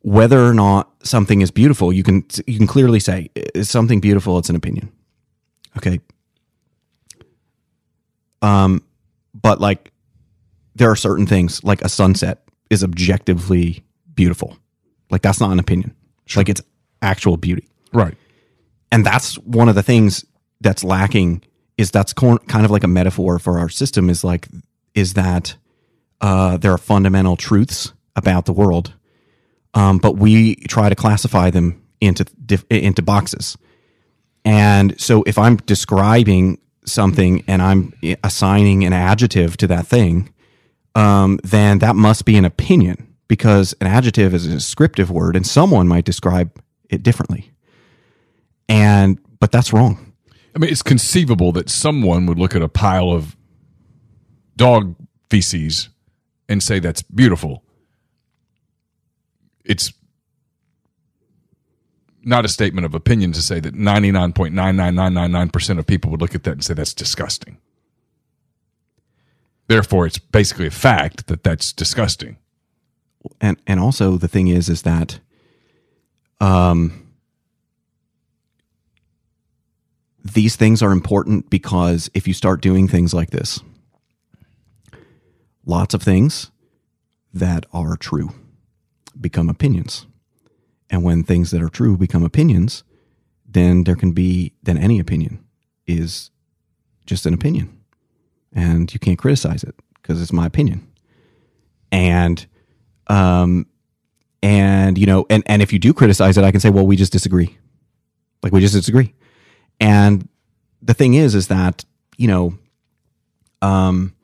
whether or not something is beautiful, you can you can clearly say is something beautiful. It's an opinion. Okay. Um, but like there are certain things like a sunset is objectively beautiful. Like that's not an opinion. Like it's actual beauty. Right. And that's one of the things that's lacking is that's kind of like a metaphor for our system is like is that uh, there are fundamental truths about the world, um, but we try to classify them into into boxes. And so if I'm describing something and I'm assigning an adjective to that thing, um, then that must be an opinion because an adjective is a descriptive word and someone might describe it differently. And but that's wrong. I mean, it's conceivable that someone would look at a pile of dog feces and say that's beautiful. It's not a statement of opinion to say that 99.99999% of people would look at that and say that's disgusting. Therefore, it's basically a fact that that's disgusting. And and also the thing is is that um these things are important because if you start doing things like this, lots of things that are true become opinions. And when things that are true become opinions, then there can be then any opinion is just an opinion. and you can't criticize it because it's my opinion. And, um, and you know, and and if you do criticize it, I can say, well, we just disagree. Like we just disagree. And the thing is, is that you know, um,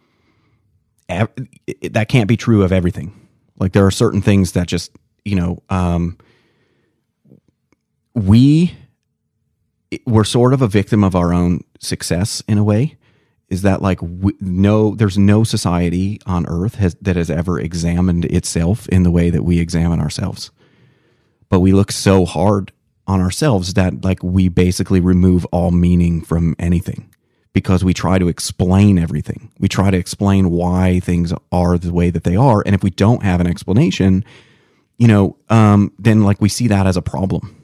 ev- it- that can't be true of everything. Like there are certain things that just you know, um, we we're sort of a victim of our own success in a way is that like we, no there's no society on earth has that has ever examined itself in the way that we examine ourselves but we look so hard on ourselves that like we basically remove all meaning from anything because we try to explain everything. We try to explain why things are the way that they are. And if we don't have an explanation you know um, then like we see that as a problem.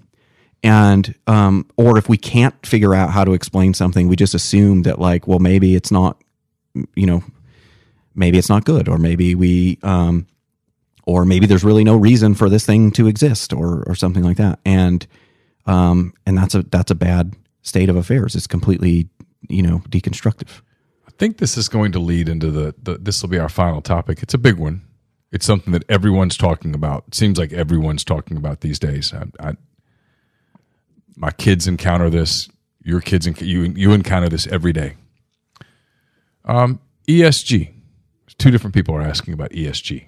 And um, or if we can't figure out how to explain something we just assume that like well maybe it's not you know maybe it's not good or maybe we um, or maybe there's really no reason for this thing to exist or or something like that. And um, and that's a that's a bad state of affairs it's completely you know deconstructive I think this is going to lead into the, the this will be our final topic. It's a big one. It's something that everyone's talking about. It seems like everyone's talking about these days. I, I, my kids encounter this. Your kids, enc- you you encounter this every day. Um, ESG. Two different people are asking about ESG.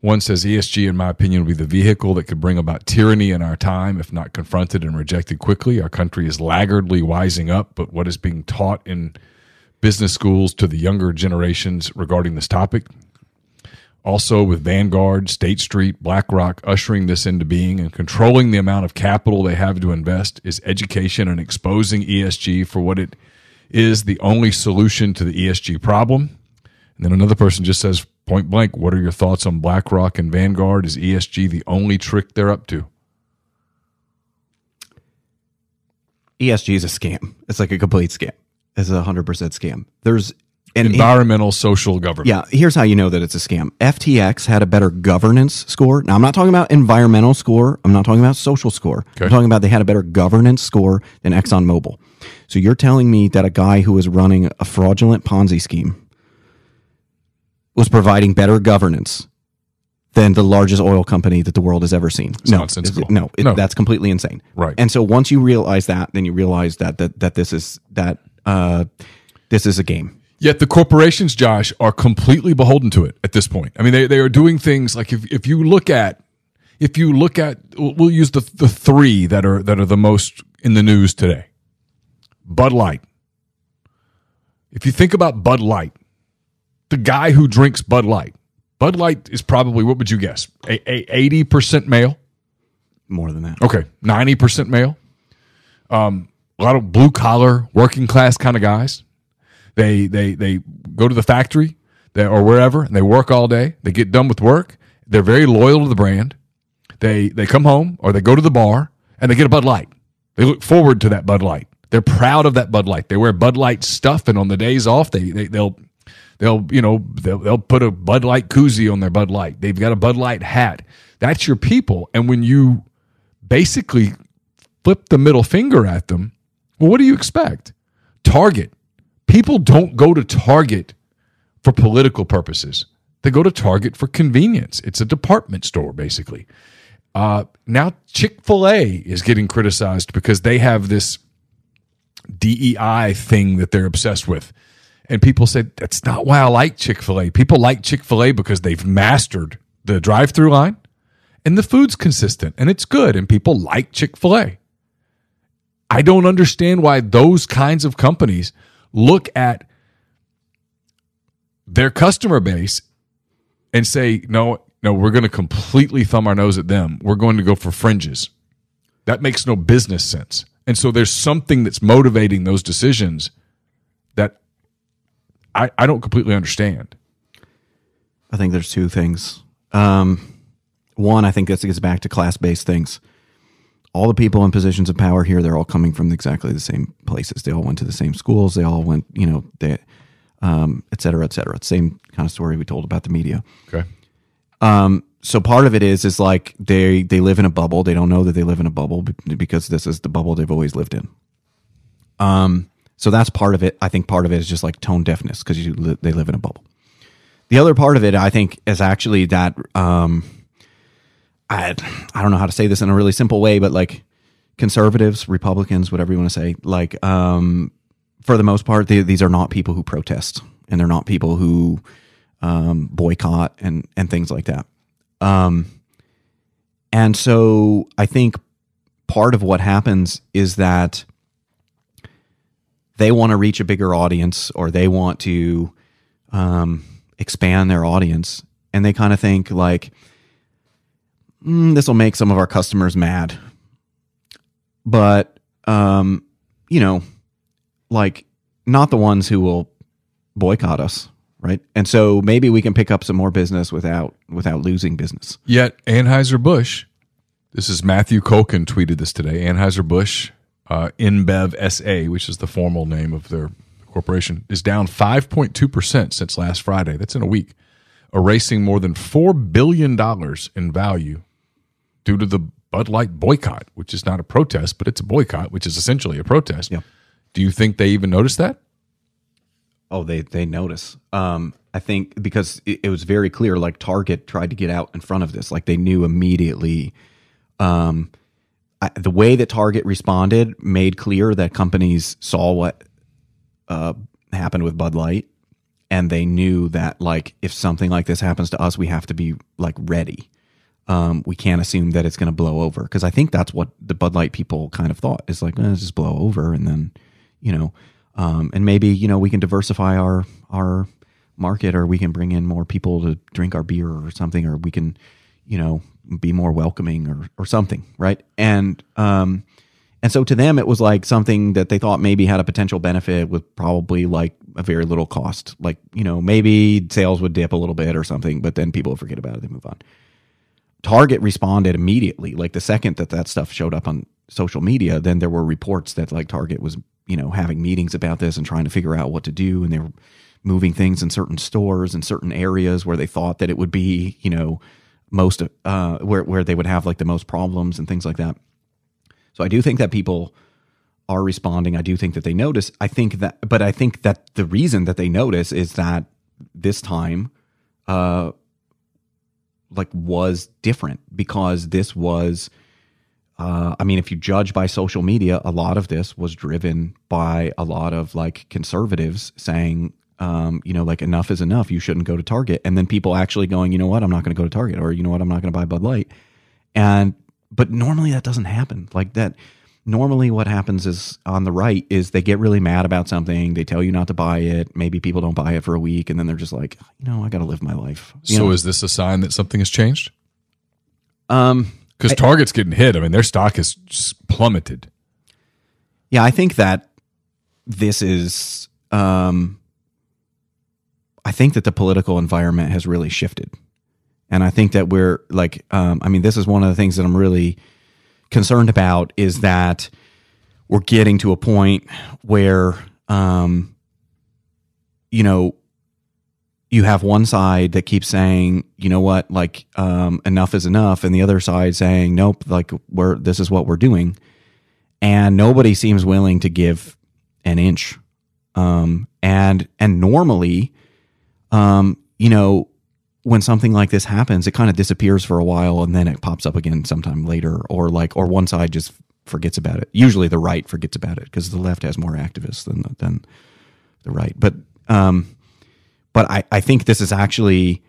One says ESG, in my opinion, will be the vehicle that could bring about tyranny in our time if not confronted and rejected quickly. Our country is laggardly wising up, but what is being taught in business schools to the younger generations regarding this topic? Also, with Vanguard, State Street, BlackRock ushering this into being and controlling the amount of capital they have to invest, is education and exposing ESG for what it is the only solution to the ESG problem. And then another person just says, point blank, what are your thoughts on BlackRock and Vanguard? Is ESG the only trick they're up to? ESG is a scam. It's like a complete scam. It's a hundred percent scam. There's and Environmental social government. yeah. Here's how you know that it's a scam. FTX had a better governance score. Now I'm not talking about environmental score. I'm not talking about social score. Okay. I'm talking about they had a better governance score than ExxonMobil. So you're telling me that a guy who was running a fraudulent Ponzi scheme was providing better governance than the largest oil company that the world has ever seen. no, nonsensical. it's- no, it- No. that's completely insane. Right. And so once you realize that, then you realize that that that this is that uh, this is a game. Yet the corporations, Josh, are completely beholden to it at this point. I mean, they, they are doing things like if, if you look at if you look at we'll we'll use the the three that are that are the most in the news today. Bud Light. If you think about Bud Light, the guy who drinks Bud Light, Bud Light is probably what would you guess? A eighty percent male. More than that. Okay, ninety percent male. Um, a lot of blue collar, working class kind of guys. They they they go to the factory they, or wherever, and they work all day. They get done with work. They're very loyal to the brand. They they come home or they go to the bar and they get a Bud Light. They look forward to that Bud Light. They're proud of that Bud Light. They wear Bud Light stuff, and on the days off, they, they they'll they'll you know they'll, they'll put a Bud Light koozie on their Bud Light. They've got a Bud Light hat. That's your people. And when you basically flip the middle finger at them, well, what do you expect? Target. People don't go to Target for political purposes. They go to Target for convenience. It's a department store, basically. Uh, now, Chick fil A is getting criticized because they have this DEI thing that they're obsessed with. And people say, that's not why I like Chick fil A. People like Chick fil A because they've mastered the drive through line and the food's consistent and it's good and people like Chick fil A. I don't understand why those kinds of companies look at their customer base and say, no, no, we're going to completely thumb our nose at them. We're going to go for fringes. That makes no business sense. And so there's something that's motivating those decisions that I, I don't completely understand. I think there's two things. Um, one, I think this gets back to class based things. All the people in positions of power here, they're all coming from exactly the same places. They all went to the same schools. They all went, you know, they, um, et cetera, et cetera. Same kind of story we told about the media. Okay. Um, so part of it is is like they they live in a bubble. They don't know that they live in a bubble because this is the bubble they've always lived in. Um, So that's part of it. I think part of it is just like tone deafness because they live in a bubble. The other part of it, I think, is actually that um, I I don't know how to say this in a really simple way, but like conservatives, Republicans, whatever you want to say, like um, for the most part, they, these are not people who protest, and they're not people who um, boycott and and things like that. Um, and so I think part of what happens is that they want to reach a bigger audience or they want to um, expand their audience, and they kind of think like mm, this will make some of our customers mad, but um, you know, like not the ones who will boycott us, right? And so maybe we can pick up some more business without without losing business. Yet Anheuser Busch, this is Matthew Colkin tweeted this today. Anheuser Busch, uh, InBev SA, which is the formal name of their corporation, is down 5.2 percent since last Friday. That's in a week, erasing more than four billion dollars in value due to the Bud Light boycott, which is not a protest, but it's a boycott, which is essentially a protest. Yep. Do you think they even noticed that? Oh, they they notice. Um, I think because it, it was very clear. Like Target tried to get out in front of this. Like they knew immediately. Um, I, the way that Target responded made clear that companies saw what uh, happened with Bud Light, and they knew that like if something like this happens to us, we have to be like ready. Um, we can't assume that it's going to blow over because I think that's what the Bud Light people kind of thought is like, eh, just blow over and then, you know, um, and maybe you know we can diversify our our market or we can bring in more people to drink our beer or something or we can, you know, be more welcoming or or something, right? And um, and so to them it was like something that they thought maybe had a potential benefit with probably like a very little cost, like you know maybe sales would dip a little bit or something, but then people forget about it, they move on. Target responded immediately. Like the second that that stuff showed up on social media, then there were reports that like Target was, you know, having meetings about this and trying to figure out what to do. And they were moving things in certain stores in certain areas where they thought that it would be, you know, most, uh, where, where they would have like the most problems and things like that. So I do think that people are responding. I do think that they notice. I think that, but I think that the reason that they notice is that this time, uh, like was different because this was uh, I mean, if you judge by social media, a lot of this was driven by a lot of like conservatives saying, um, you know, like enough is enough. You shouldn't go to Target. And then people actually going, you know what, I'm not going to go to Target, or you know what, I'm not going to buy Bud Light. And but normally that doesn't happen. Like that. Normally, what happens is on the right is they get really mad about something. They tell you not to buy it. Maybe people don't buy it for a week, and then they're just like, you know, I got to live my life. You so know? is this a sign that something has changed? um, Because Target's getting hit. I mean, their stock has plummeted. Yeah, I think that this is. Um, think that the political environment has really shifted, and I think that we're like. Um, I mean, this is one of the things that I'm really concerned about is that we're getting to a point where, um, you know, you have one side that keeps saying, you know what, like um, enough is enough, and the other side saying, nope, like we're this is what we're doing, and nobody seems willing to give an inch. Um, and and normally, um, you know, when something like this happens, it kind of disappears for a while, and then it pops up again sometime later, or like, or one side just forgets about it. Usually, the right forgets about it because the left has more activists than than the right. But um, but I, I think this is actually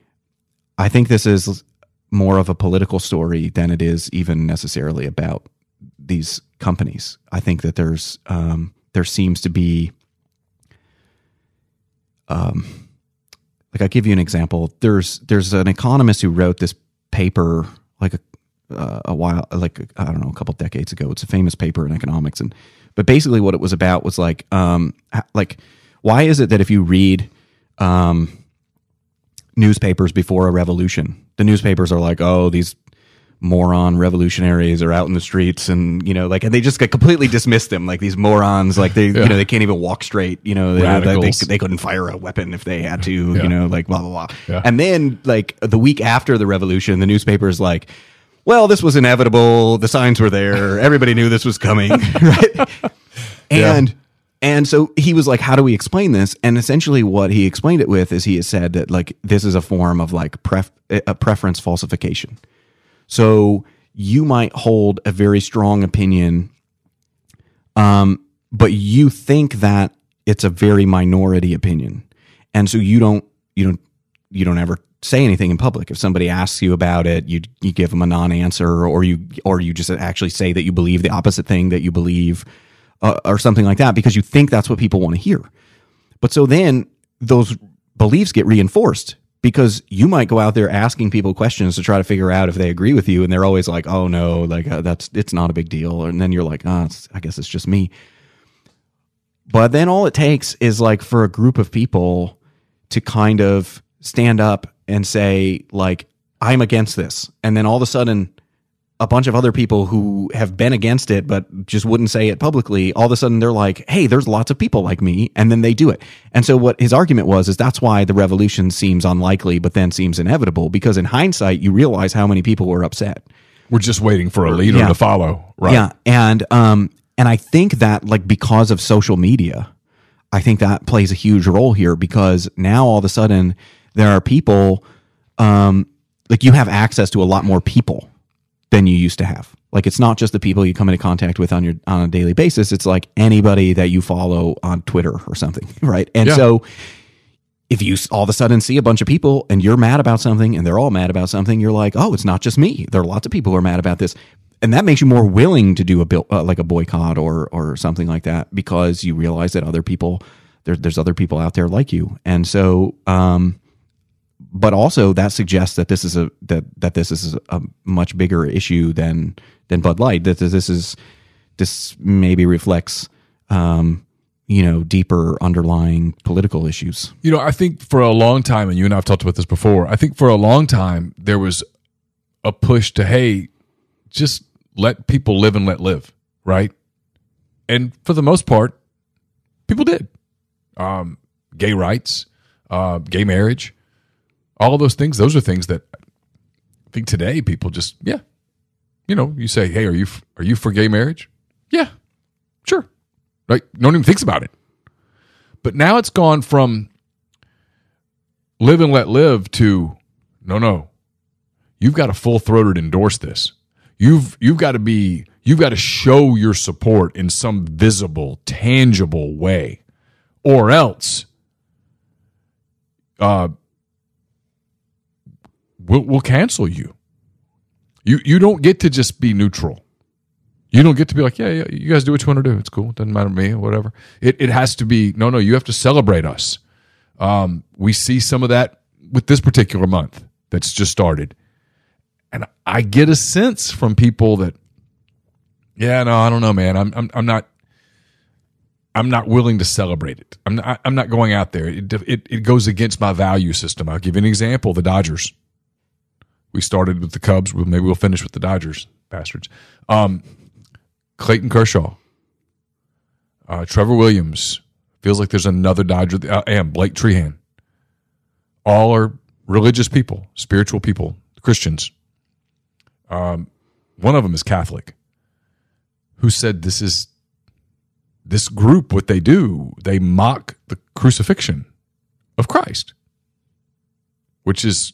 I think this is more of a political story than it is even necessarily about these companies. I think that there's um, there seems to be um, like I'll give you an example. There's there's an economist who wrote this paper like a uh, a while like I don't know a couple decades ago. It's a famous paper in economics, and but basically what it was about was like um like why is it that if you read um newspapers before a revolution, the newspapers are like oh these moron revolutionaries are out in the streets and you know like and they just get completely dismiss them like these morons like they Yeah. you know they can't even walk straight you know they, they, they couldn't fire a weapon if they had to Yeah. you know like blah blah blah Yeah. and then like the week after the revolution the newspaper is like well this was inevitable the signs were there everybody knew this was coming right and And so he was like, "How do we explain this?" And essentially, what he explained it with is he has said that like this is a form of like pref- a preference falsification. So you might hold a very strong opinion, um, but you think that it's a very minority opinion, and so you don't you don't you don't ever say anything in public. If somebody asks you about it, you you give them a non-answer, or you or you just actually say that you believe the opposite thing that you believe, uh, or something like that, because you think that's what people want to hear. But so then those beliefs get reinforced because you might go out there asking people questions to try to figure out if they agree with you, and they're always like, "Oh no, like uh, that's it's not a big deal," and then you're like, "Ah, I guess it's just me." But then all it takes is like for a group of people to kind of stand up and say like I'm against this, and then all of a sudden a bunch of other people who have been against it but just wouldn't say it publicly all of a sudden they're like hey there's lots of people like me and then they do it. And so what his argument was is that's why the revolution seems unlikely but then seems inevitable because in hindsight you realize how many people were upset. We're just waiting for a leader Yeah. to follow right? Yeah and um and i think that like because of social media i think that plays a huge role here because now all of a sudden there are people um like you have access to a lot more people than you used to have like it's not just the people you come into contact with on your on a daily basis it's like anybody that you follow on twitter or something right and Yeah. so if you all of a sudden see a bunch of people and you're mad about something and they're all mad about something, you're like, oh, it's not just me. There are lots of people who are mad about this, and that makes you more willing to do a bill, uh, like a boycott or or something like that because you realize that other people there, there's other people out there like you, and so. um but also that suggests that this is a that that this is a much bigger issue than than Bud Light. That this is this maybe reflects um, you know deeper underlying political issues. You know, I think for a long time, and you and I've talked about this before, I think for a long time there was a push to, hey, just let people live and let live, right? And for the most part, people did. Um, gay rights, uh, gay marriage, all of those things, those are things that I think today people just, yeah. You know, you say, hey, are you, are you for gay marriage? Yeah, sure. Right? No one even thinks about it. But now it's gone from live and let live to no, no. You've got to full throated endorse this. You've you've got to be you've got to show your support in some visible, tangible way, or else, uh, we'll we'll cancel you. You you don't get to just be neutral. You don't get to be like, yeah, yeah, you guys do what you want to do. It's cool. It doesn't matter to me, or whatever. It it has to be no, no. You have to celebrate us. Um, we see some of that with this particular month that's just started, and I get a sense from people that, yeah, no, I don't know, man. I'm I'm, I'm not. I'm not willing to celebrate it. I'm not. I'm not going out there. It, it it goes against my value system. I'll give you an example. The Dodgers. We started with the Cubs. Well, maybe we'll finish with the Dodgers, bastards. Um, Clayton Kershaw, uh, Trevor Williams. Feels like there's another Dodger. Uh, and Blake Treinen. All are religious people, spiritual people, Christians. Um, one of them is Catholic, who said this is this group. What they do, they mock the crucifixion of Christ, which is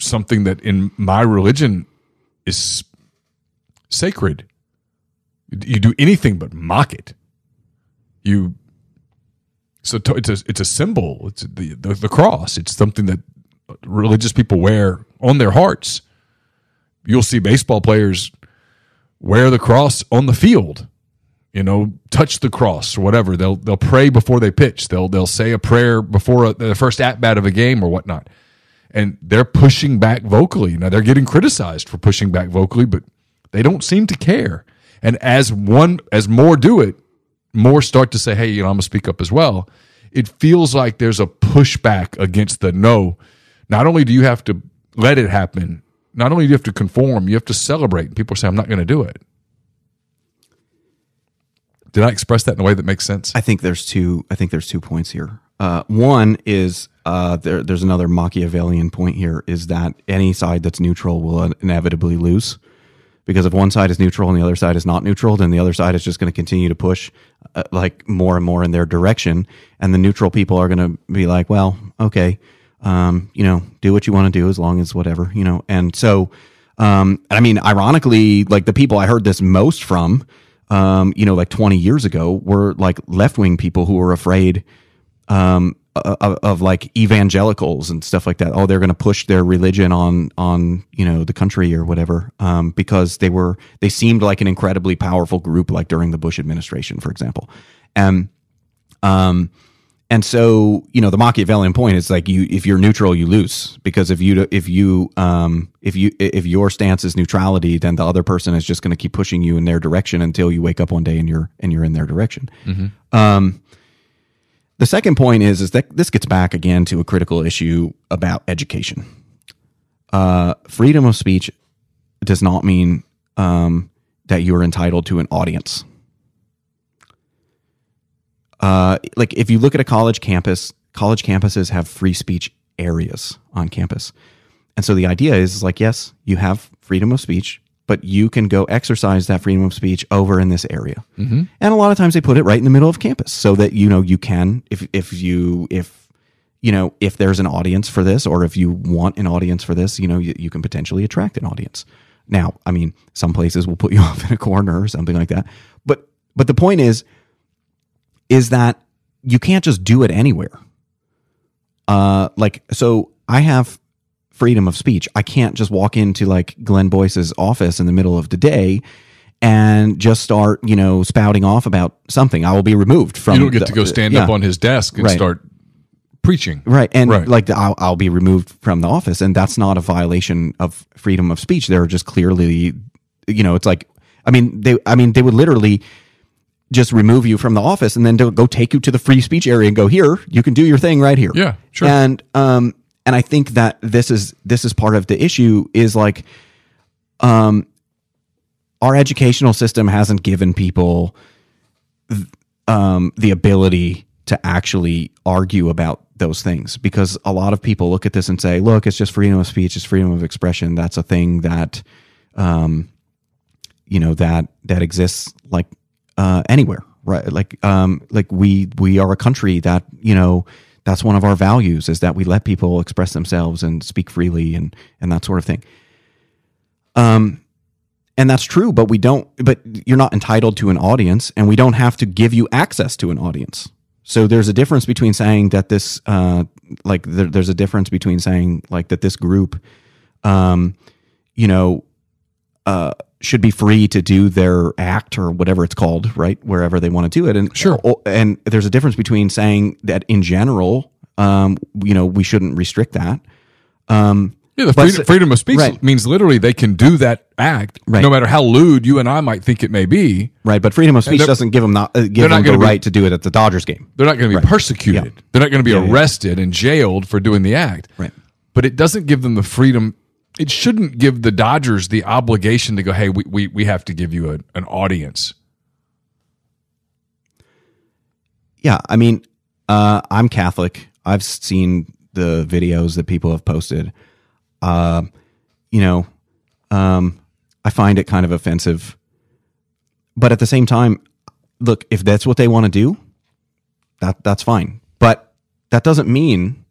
something that in my religion is sacred. You do anything but mock it. You so to, it's a it's a symbol. It's the, the the cross. It's something that religious people wear on their hearts. You'll see baseball players wear the cross on the field. You know, touch the cross or whatever. They'll they'll pray before they pitch. They'll they'll say a prayer before a, the first at bat of a game or whatnot. And they're pushing back vocally. Now they're getting criticized for pushing back vocally, but they don't seem to care. And as one as more do it, more start to say, "Hey, you know, I'm gonna speak up as well." It feels like there's a pushback against the no. Not only do you have to let it happen, not only do you have to conform, you have to celebrate. And people say, "I'm not going to do it." Did I express that in a way that makes sense? I think there's two. I think there's two points here. Uh, one is uh, there, there's another Machiavellian point here is that any side that's neutral will inevitably lose. because if one side is neutral and the other side is not neutral, then the other side is just going to continue to push uh, like more and more in their direction, and the neutral people are going to be like, well, okay, um, you know, do what you want to do as long as whatever, you know, and so. Um, I mean, ironically, like the people I heard this most from, um, you know, like 20 years ago were like left wing people who were afraid um, of, of, like evangelicals and stuff like that. Oh, they're going to push their religion on on you know the country or whatever um, because they were they seemed like an incredibly powerful group, like during the Bush administration, for example. And um, and so you know the Machiavellian point is like you if you're neutral you lose because if you if you um if you if your stance is neutrality then the other person is just going to keep pushing you in their direction until you wake up one day and you're and you're in their direction. Mm-hmm. Um, the second point is is that this gets back again to a critical issue about education. Uh, freedom of speech does not mean um, that you are entitled to an audience uh, like if you look at a college campus, college campuses have free speech areas on campus. And so the idea is like, yes, you have freedom of speech, but you can go exercise that freedom of speech over in this area. Mm-hmm. And a lot of times they put it right in the middle of campus so that, you know, you can, if, if you, if, you know, if there's an audience for this or if you want an audience for this, you know, you, you can potentially attract an audience. Now, I mean, some places will put you off in a corner or something like that. But, but the point is, is that you can't just do it anywhere. Uh, like, so I have freedom of speech. I can't just walk into like Glenn Boyce's office in the middle of the day and just start, you know, spouting off about something. I will be removed from. You don't get the- to go stand yeah. up on his desk and Right. start preaching. Right. And Right. like I'll, I'll be removed from the office. And that's not a violation of freedom of speech. They're just clearly, you know, it's like, I mean, they, I mean, they would literally just remove you from the office and then go take you to the free speech area and go here, you can do your thing right here. Yeah, sure. And, um, and I think that this is, this is part of the issue is like, um, our educational system hasn't given people um, the ability to actually argue about those things because a lot of people look at this and say, look, it's just freedom of speech, it's freedom of expression. That's a thing that, um, you know, that, that exists like, uh, anywhere, right? Like, um, like we, we are a country that, you know, that's one of our values is that we let people express themselves and speak freely and, and that sort of thing. Um, and that's true, but we don't, but you're not entitled to an audience and we don't have to give you access to an audience. So there's a difference between saying that this, uh, like there, there's a difference between saying like that this group, um, you know, uh, should be free to do their act or whatever it's called, right? Wherever they want to do it. And Sure. and there's a difference between saying that in general, um, you know, we shouldn't restrict that. Um, Yeah, the freedom, freedom of speech right. means literally they can do that act, Right. no matter how lewd you and I might think it may be. right. But freedom of speech doesn't give them not, uh, give them the be- right to do it at the Dodgers game. They're not going to be persecuted. Yeah. They're not going to be yeah. arrested and jailed for doing the act. Right. But it doesn't give them the freedom. It shouldn't give the Dodgers the obligation to go, hey, we, we, we have to give you a, an audience. Yeah, I mean, uh, I'm Catholic. I've seen the videos that people have posted. Uh, you know, um, I find it kind of offensive. But at the same time, look, if that's what they want to do, that that's fine. But that doesn't mean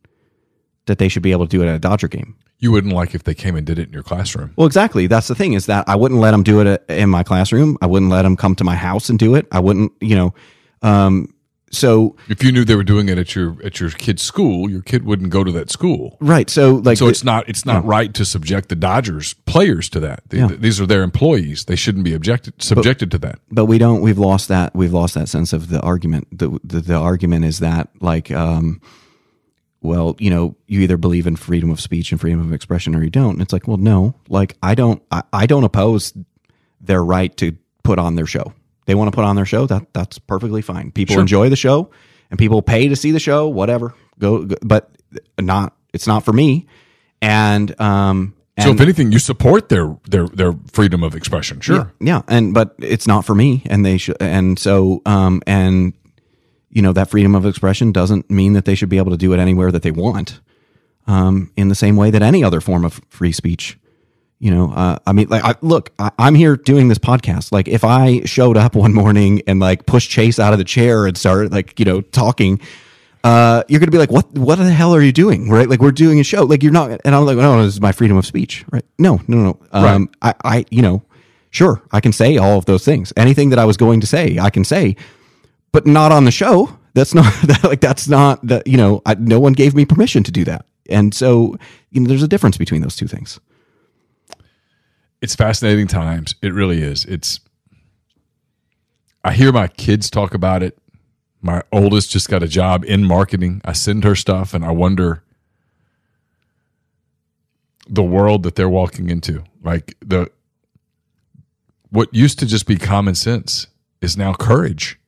that they should be able to do it at a Dodger game. You wouldn't like if they came and did it in your classroom. Well, exactly. That's the thing is that I wouldn't let them do it in my classroom. I wouldn't let them come to my house and do it. I wouldn't, you know. Um, so If you knew they were doing it at your at your kid's school, your kid wouldn't go to that school. right. So like, So the- it's not it's not right to subject the Dodgers players to that. They- Yeah. These are their employees. They shouldn't be objected subjected to that. but we don't we've lost that we've lost that sense of the argument the the, the argument is that like um well you know you either believe in freedom of speech and freedom of expression or you don't and it's like well no like i don't i, I don't oppose their right to put on their show they want to put on their show that that's perfectly fine people Sure. enjoy the show and people pay to see the show whatever go, go but not it's not for me and um So if anything, you support their their their freedom of expression. Sure. yeah, yeah, and but it's not for me, and they should, and so, um, and you know that freedom of expression doesn't mean that they should be able to do it anywhere that they want, um, in the same way that any other form of free speech, You know, uh, I mean, like, I, look, I, I'm here doing this podcast. Like, if I showed up one morning and like pushed Chase out of the chair and started like, you know, talking, uh, you're gonna be like, what, what the hell are you doing? Right? Like, we're doing a show. Like, you're not. And I'm like, no, this is my freedom of speech. Right? No, no, no. Um, I, I, you know, sure, I can say all of those things. Anything that I was going to say, I can say, but not on the show. That's not that, like that's not that. You know, I, no one gave me permission to do that. And so, you know, there's a difference between those two things. it's fascinating times. It really is. It's I hear my kids talk about it. My oldest just got a job in marketing. I send her stuff and I wonder the world that they're walking into. Like the what used to just be common sense is now courage.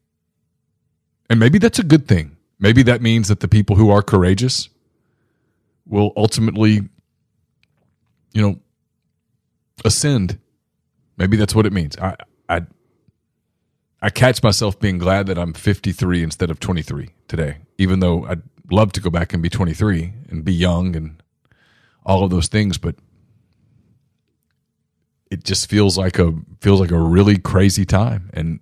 And maybe that's a good thing. Maybe that means that the people who are courageous will ultimately you know ascend. Maybe that's what it means. I I I catch myself being glad that I'm 53 instead of 23 today, even though I'd love to go back and be 23 and be young and all of those things, but it just feels like a feels like a really crazy time and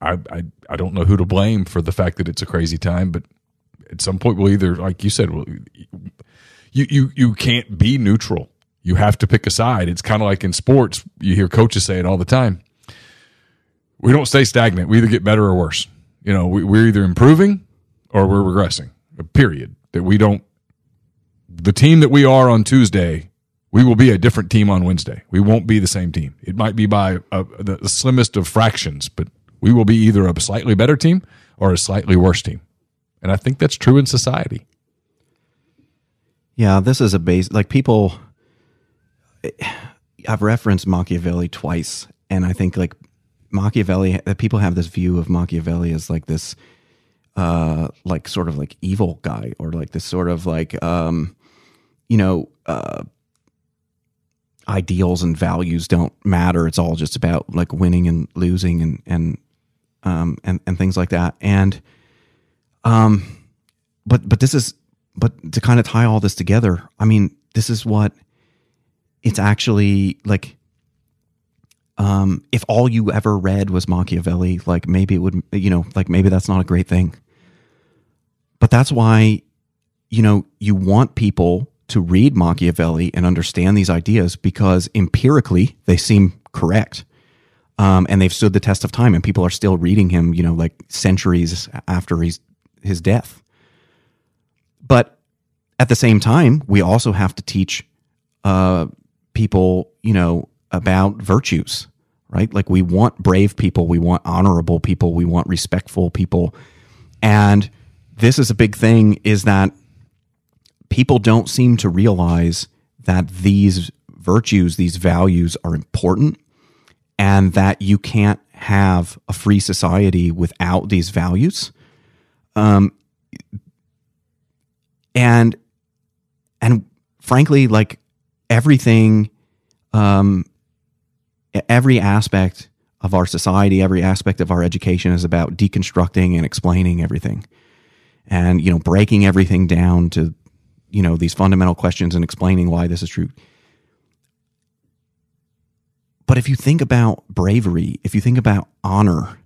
I, I I don't know who to blame for the fact that it's a crazy time, but at some point we'll either like you said, well, you you you can't be neutral. You have to pick a side. It's kind of like in sports. You hear coaches say it all the time. We don't stay stagnant. We either get better or worse. You know, we, we're either improving or we're regressing. Period. That we don't. The team that we are on Tuesday, we will be a different team on Wednesday. We won't be the same team. It might be by the slimmest of fractions, but we will be either a slightly better team or a slightly worse team. And I think that's true in society. Yeah, this is a base like people. I've referenced Machiavelli twice, and I think like Machiavelli, that people have this view of Machiavelli as like this, uh, like sort of like evil guy, or like this sort of like, um, you know, uh, ideals and values don't matter. It's all just about like winning and losing and and um and and things like that. And um, but but this is but to kind of tie all this together, I mean, this is what it's actually like. Um, if all you ever read was Machiavelli, like maybe it would, you know, like maybe that's not a great thing. But that's why, you know, you want people to read Machiavelli and understand these ideas because empirically they seem correct. Um, and they've stood the test of time and people are still reading him, you know, like centuries after he's his death. But at the same time, we also have to teach uh, people, you know, about virtues, right? Like we want brave people, we want honorable people, we want respectful people. And this is a big thing is that people don't seem to realize that these virtues, these values are important and that you can't have a free society without these values. Um, and and frankly, like everything, um, every aspect of our society, every aspect of our education is about deconstructing and explaining everything, and you know, breaking everything down to you know these fundamental questions and explaining why this is true. But if you think about bravery, if you think about honor,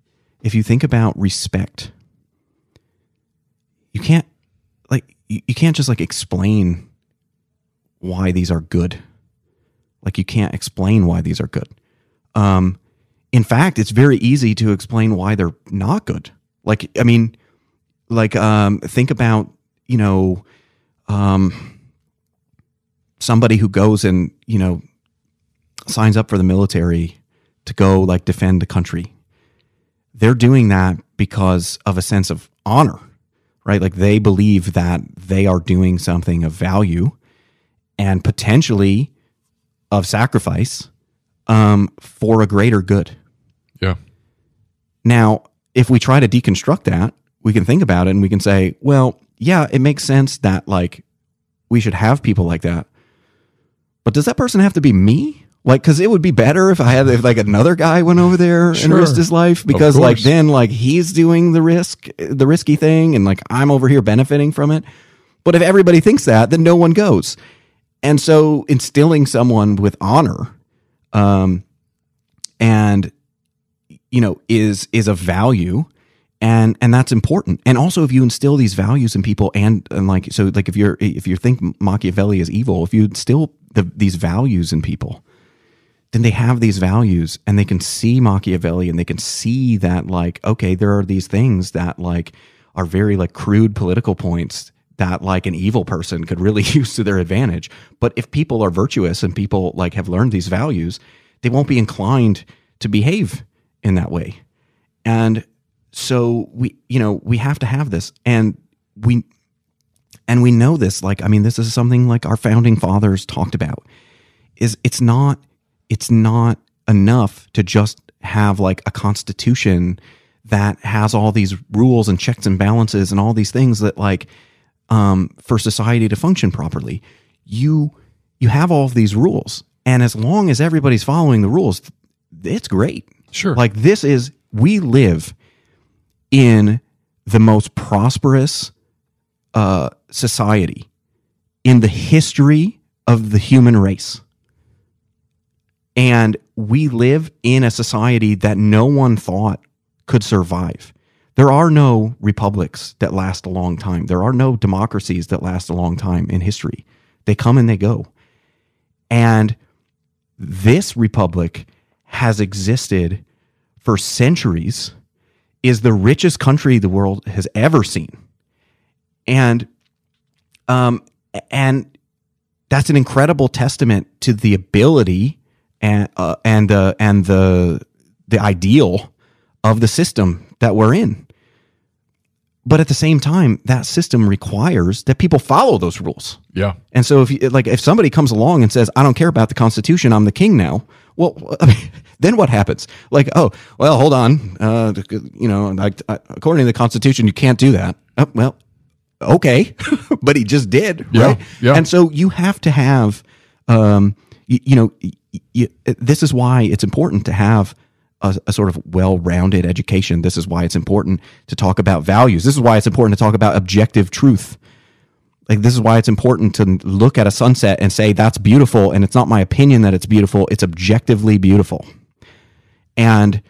if you think about respect, you can't like you, you can't just like explain why these are good. Like you can't explain why these are good. Um, in fact, it's very easy to explain why they're not good. Like I mean, like um, think about you know um, somebody who goes and you know signs up for the military to go like defend the country. They're doing that because of a sense of honor, right? Like they believe that they are doing something of value and potentially of sacrifice um, for a greater good. Yeah. Now, if we try to deconstruct that, we can think about it and we can say, well, yeah, it makes sense that like we should have people like that. But does that person have to be me? Like, because it would be better if I had if like another guy went over there and risked his life because like then like he's doing the risk, the risky thing, and like I'm over here benefiting from it. But if everybody thinks that, then no one goes. and so instilling someone with honor, um, and you know is is a value and and that's important and also if you instill these values in people and and like so like if you're if you think machiavelli is evil if you instill the, these values in people then they have these values and they can see machiavelli and they can see that like okay there are these things that like are very like crude political points that like an evil person could really use to their advantage. But if people are virtuous and people like have learned these values they won't be inclined to behave in that way. And so we you know we have to have this. And we and we know this. Like i mean this is something like our founding fathers talked about is it's not it's not enough to just have like a constitution that has all these rules and checks and balances and all these things that like um, for society to function properly you you have all of these rules and as long as everybody's following the rules it's great Sure. like this is we live in the most prosperous uh, society in the history of the human race. And we live in a society that no one thought could survive. There are no republics that last a long time. There are no democracies that last a long time in history. They come and they go. And this republic has existed for centuries, is the richest country the world has ever seen. And um and that's an incredible testament to the ability and uh, and the and the the ideal of the system that we're in. But at the same time, that system requires that people follow those rules. Yeah. And so if you, like if somebody comes along and says, "I don't care about the Constitution, I'm the king now," well, I mean, then what happens? Like, oh, well, hold on, uh, you know, like uh, according to the Constitution, you can't do that. Oh, well, okay, but he just did, Yeah, right? yeah. And so you have to have, um, you, you know, y- y- this is why it's important to have a, a sort of well-rounded education. This is why it's important to talk about values. This is why it's important to talk about objective truth. Like this is why it's important to look at a sunset and say that's beautiful, and it's not my opinion that it's beautiful; it's objectively beautiful. And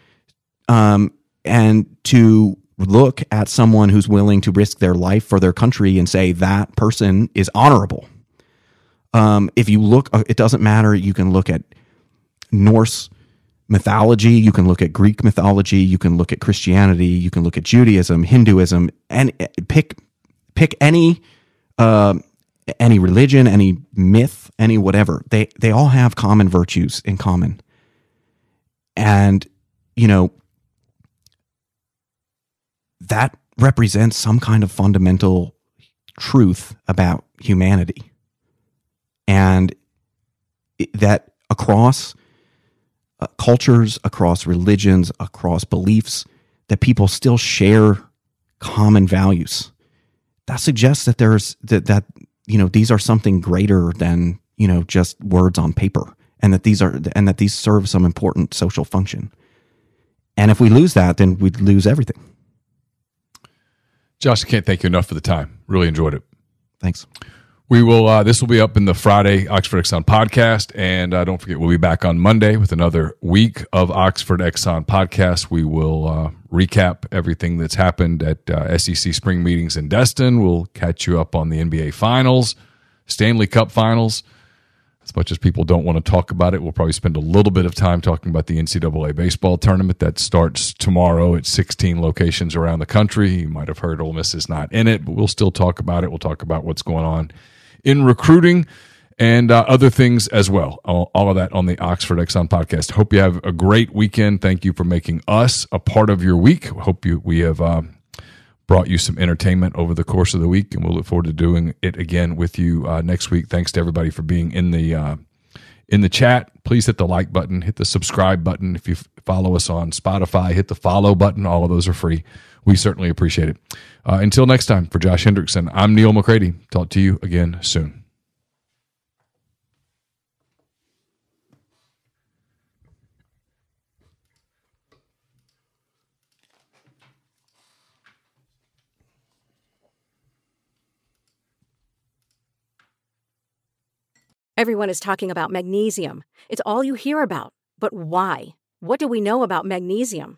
um, and to look at someone who's willing to risk their life for their country and say that person is honorable. Um, if you look, it doesn't matter. You can look at Norse mythology, you can look at Greek mythology, you can look at Christianity, you can look at Judaism, Hinduism, and uh, pick pick any uh, any religion, any myth, any whatever. They they all have common virtues in common, and you know that represents some kind of fundamental truth about humanity, and that across uh, cultures, across religions, across beliefs, that people still share common values. That suggests that there's that that you know these are something greater than you know just words on paper, and that these are and that these serve some important social function. And if we lose that, then we'd lose everything. Josh, I can't thank you enough for the time. Really enjoyed it. Thanks. We will. Uh, this will be up in the Friday Oxford Exxon podcast, and uh, don't forget we'll be back on Monday with another week of Oxford Exxon podcast. We will uh, recap everything that's happened at uh, SEC spring meetings in Destin. We'll catch you up on the NBA Finals, Stanley Cup Finals. As much as people don't want to talk about it, we'll probably spend a little bit of time talking about the NCAA baseball tournament that starts tomorrow at 16 locations around the country. You might have heard Ole Miss is not in it, but we'll still talk about it. We'll talk about what's going on in recruiting and uh, other things as well. All, all of that on the Oxford Exxon podcast. Hope you have a great weekend. Thank you for making us a part of your week. Hope you we have um, brought you some entertainment over the course of the week, and we'll look forward to doing it again with you uh, next week. Thanks to everybody for being in the uh, in the chat. Please hit the like button, hit the subscribe button. If you f- follow us on Spotify, hit the follow button. All of those are free. We certainly appreciate it. Uh, until next time, for Josh Hendrickson, I'm Neal McCready. Talk to you again soon. Everyone is talking about magnesium. It's all you hear about. But why? What do we know about magnesium?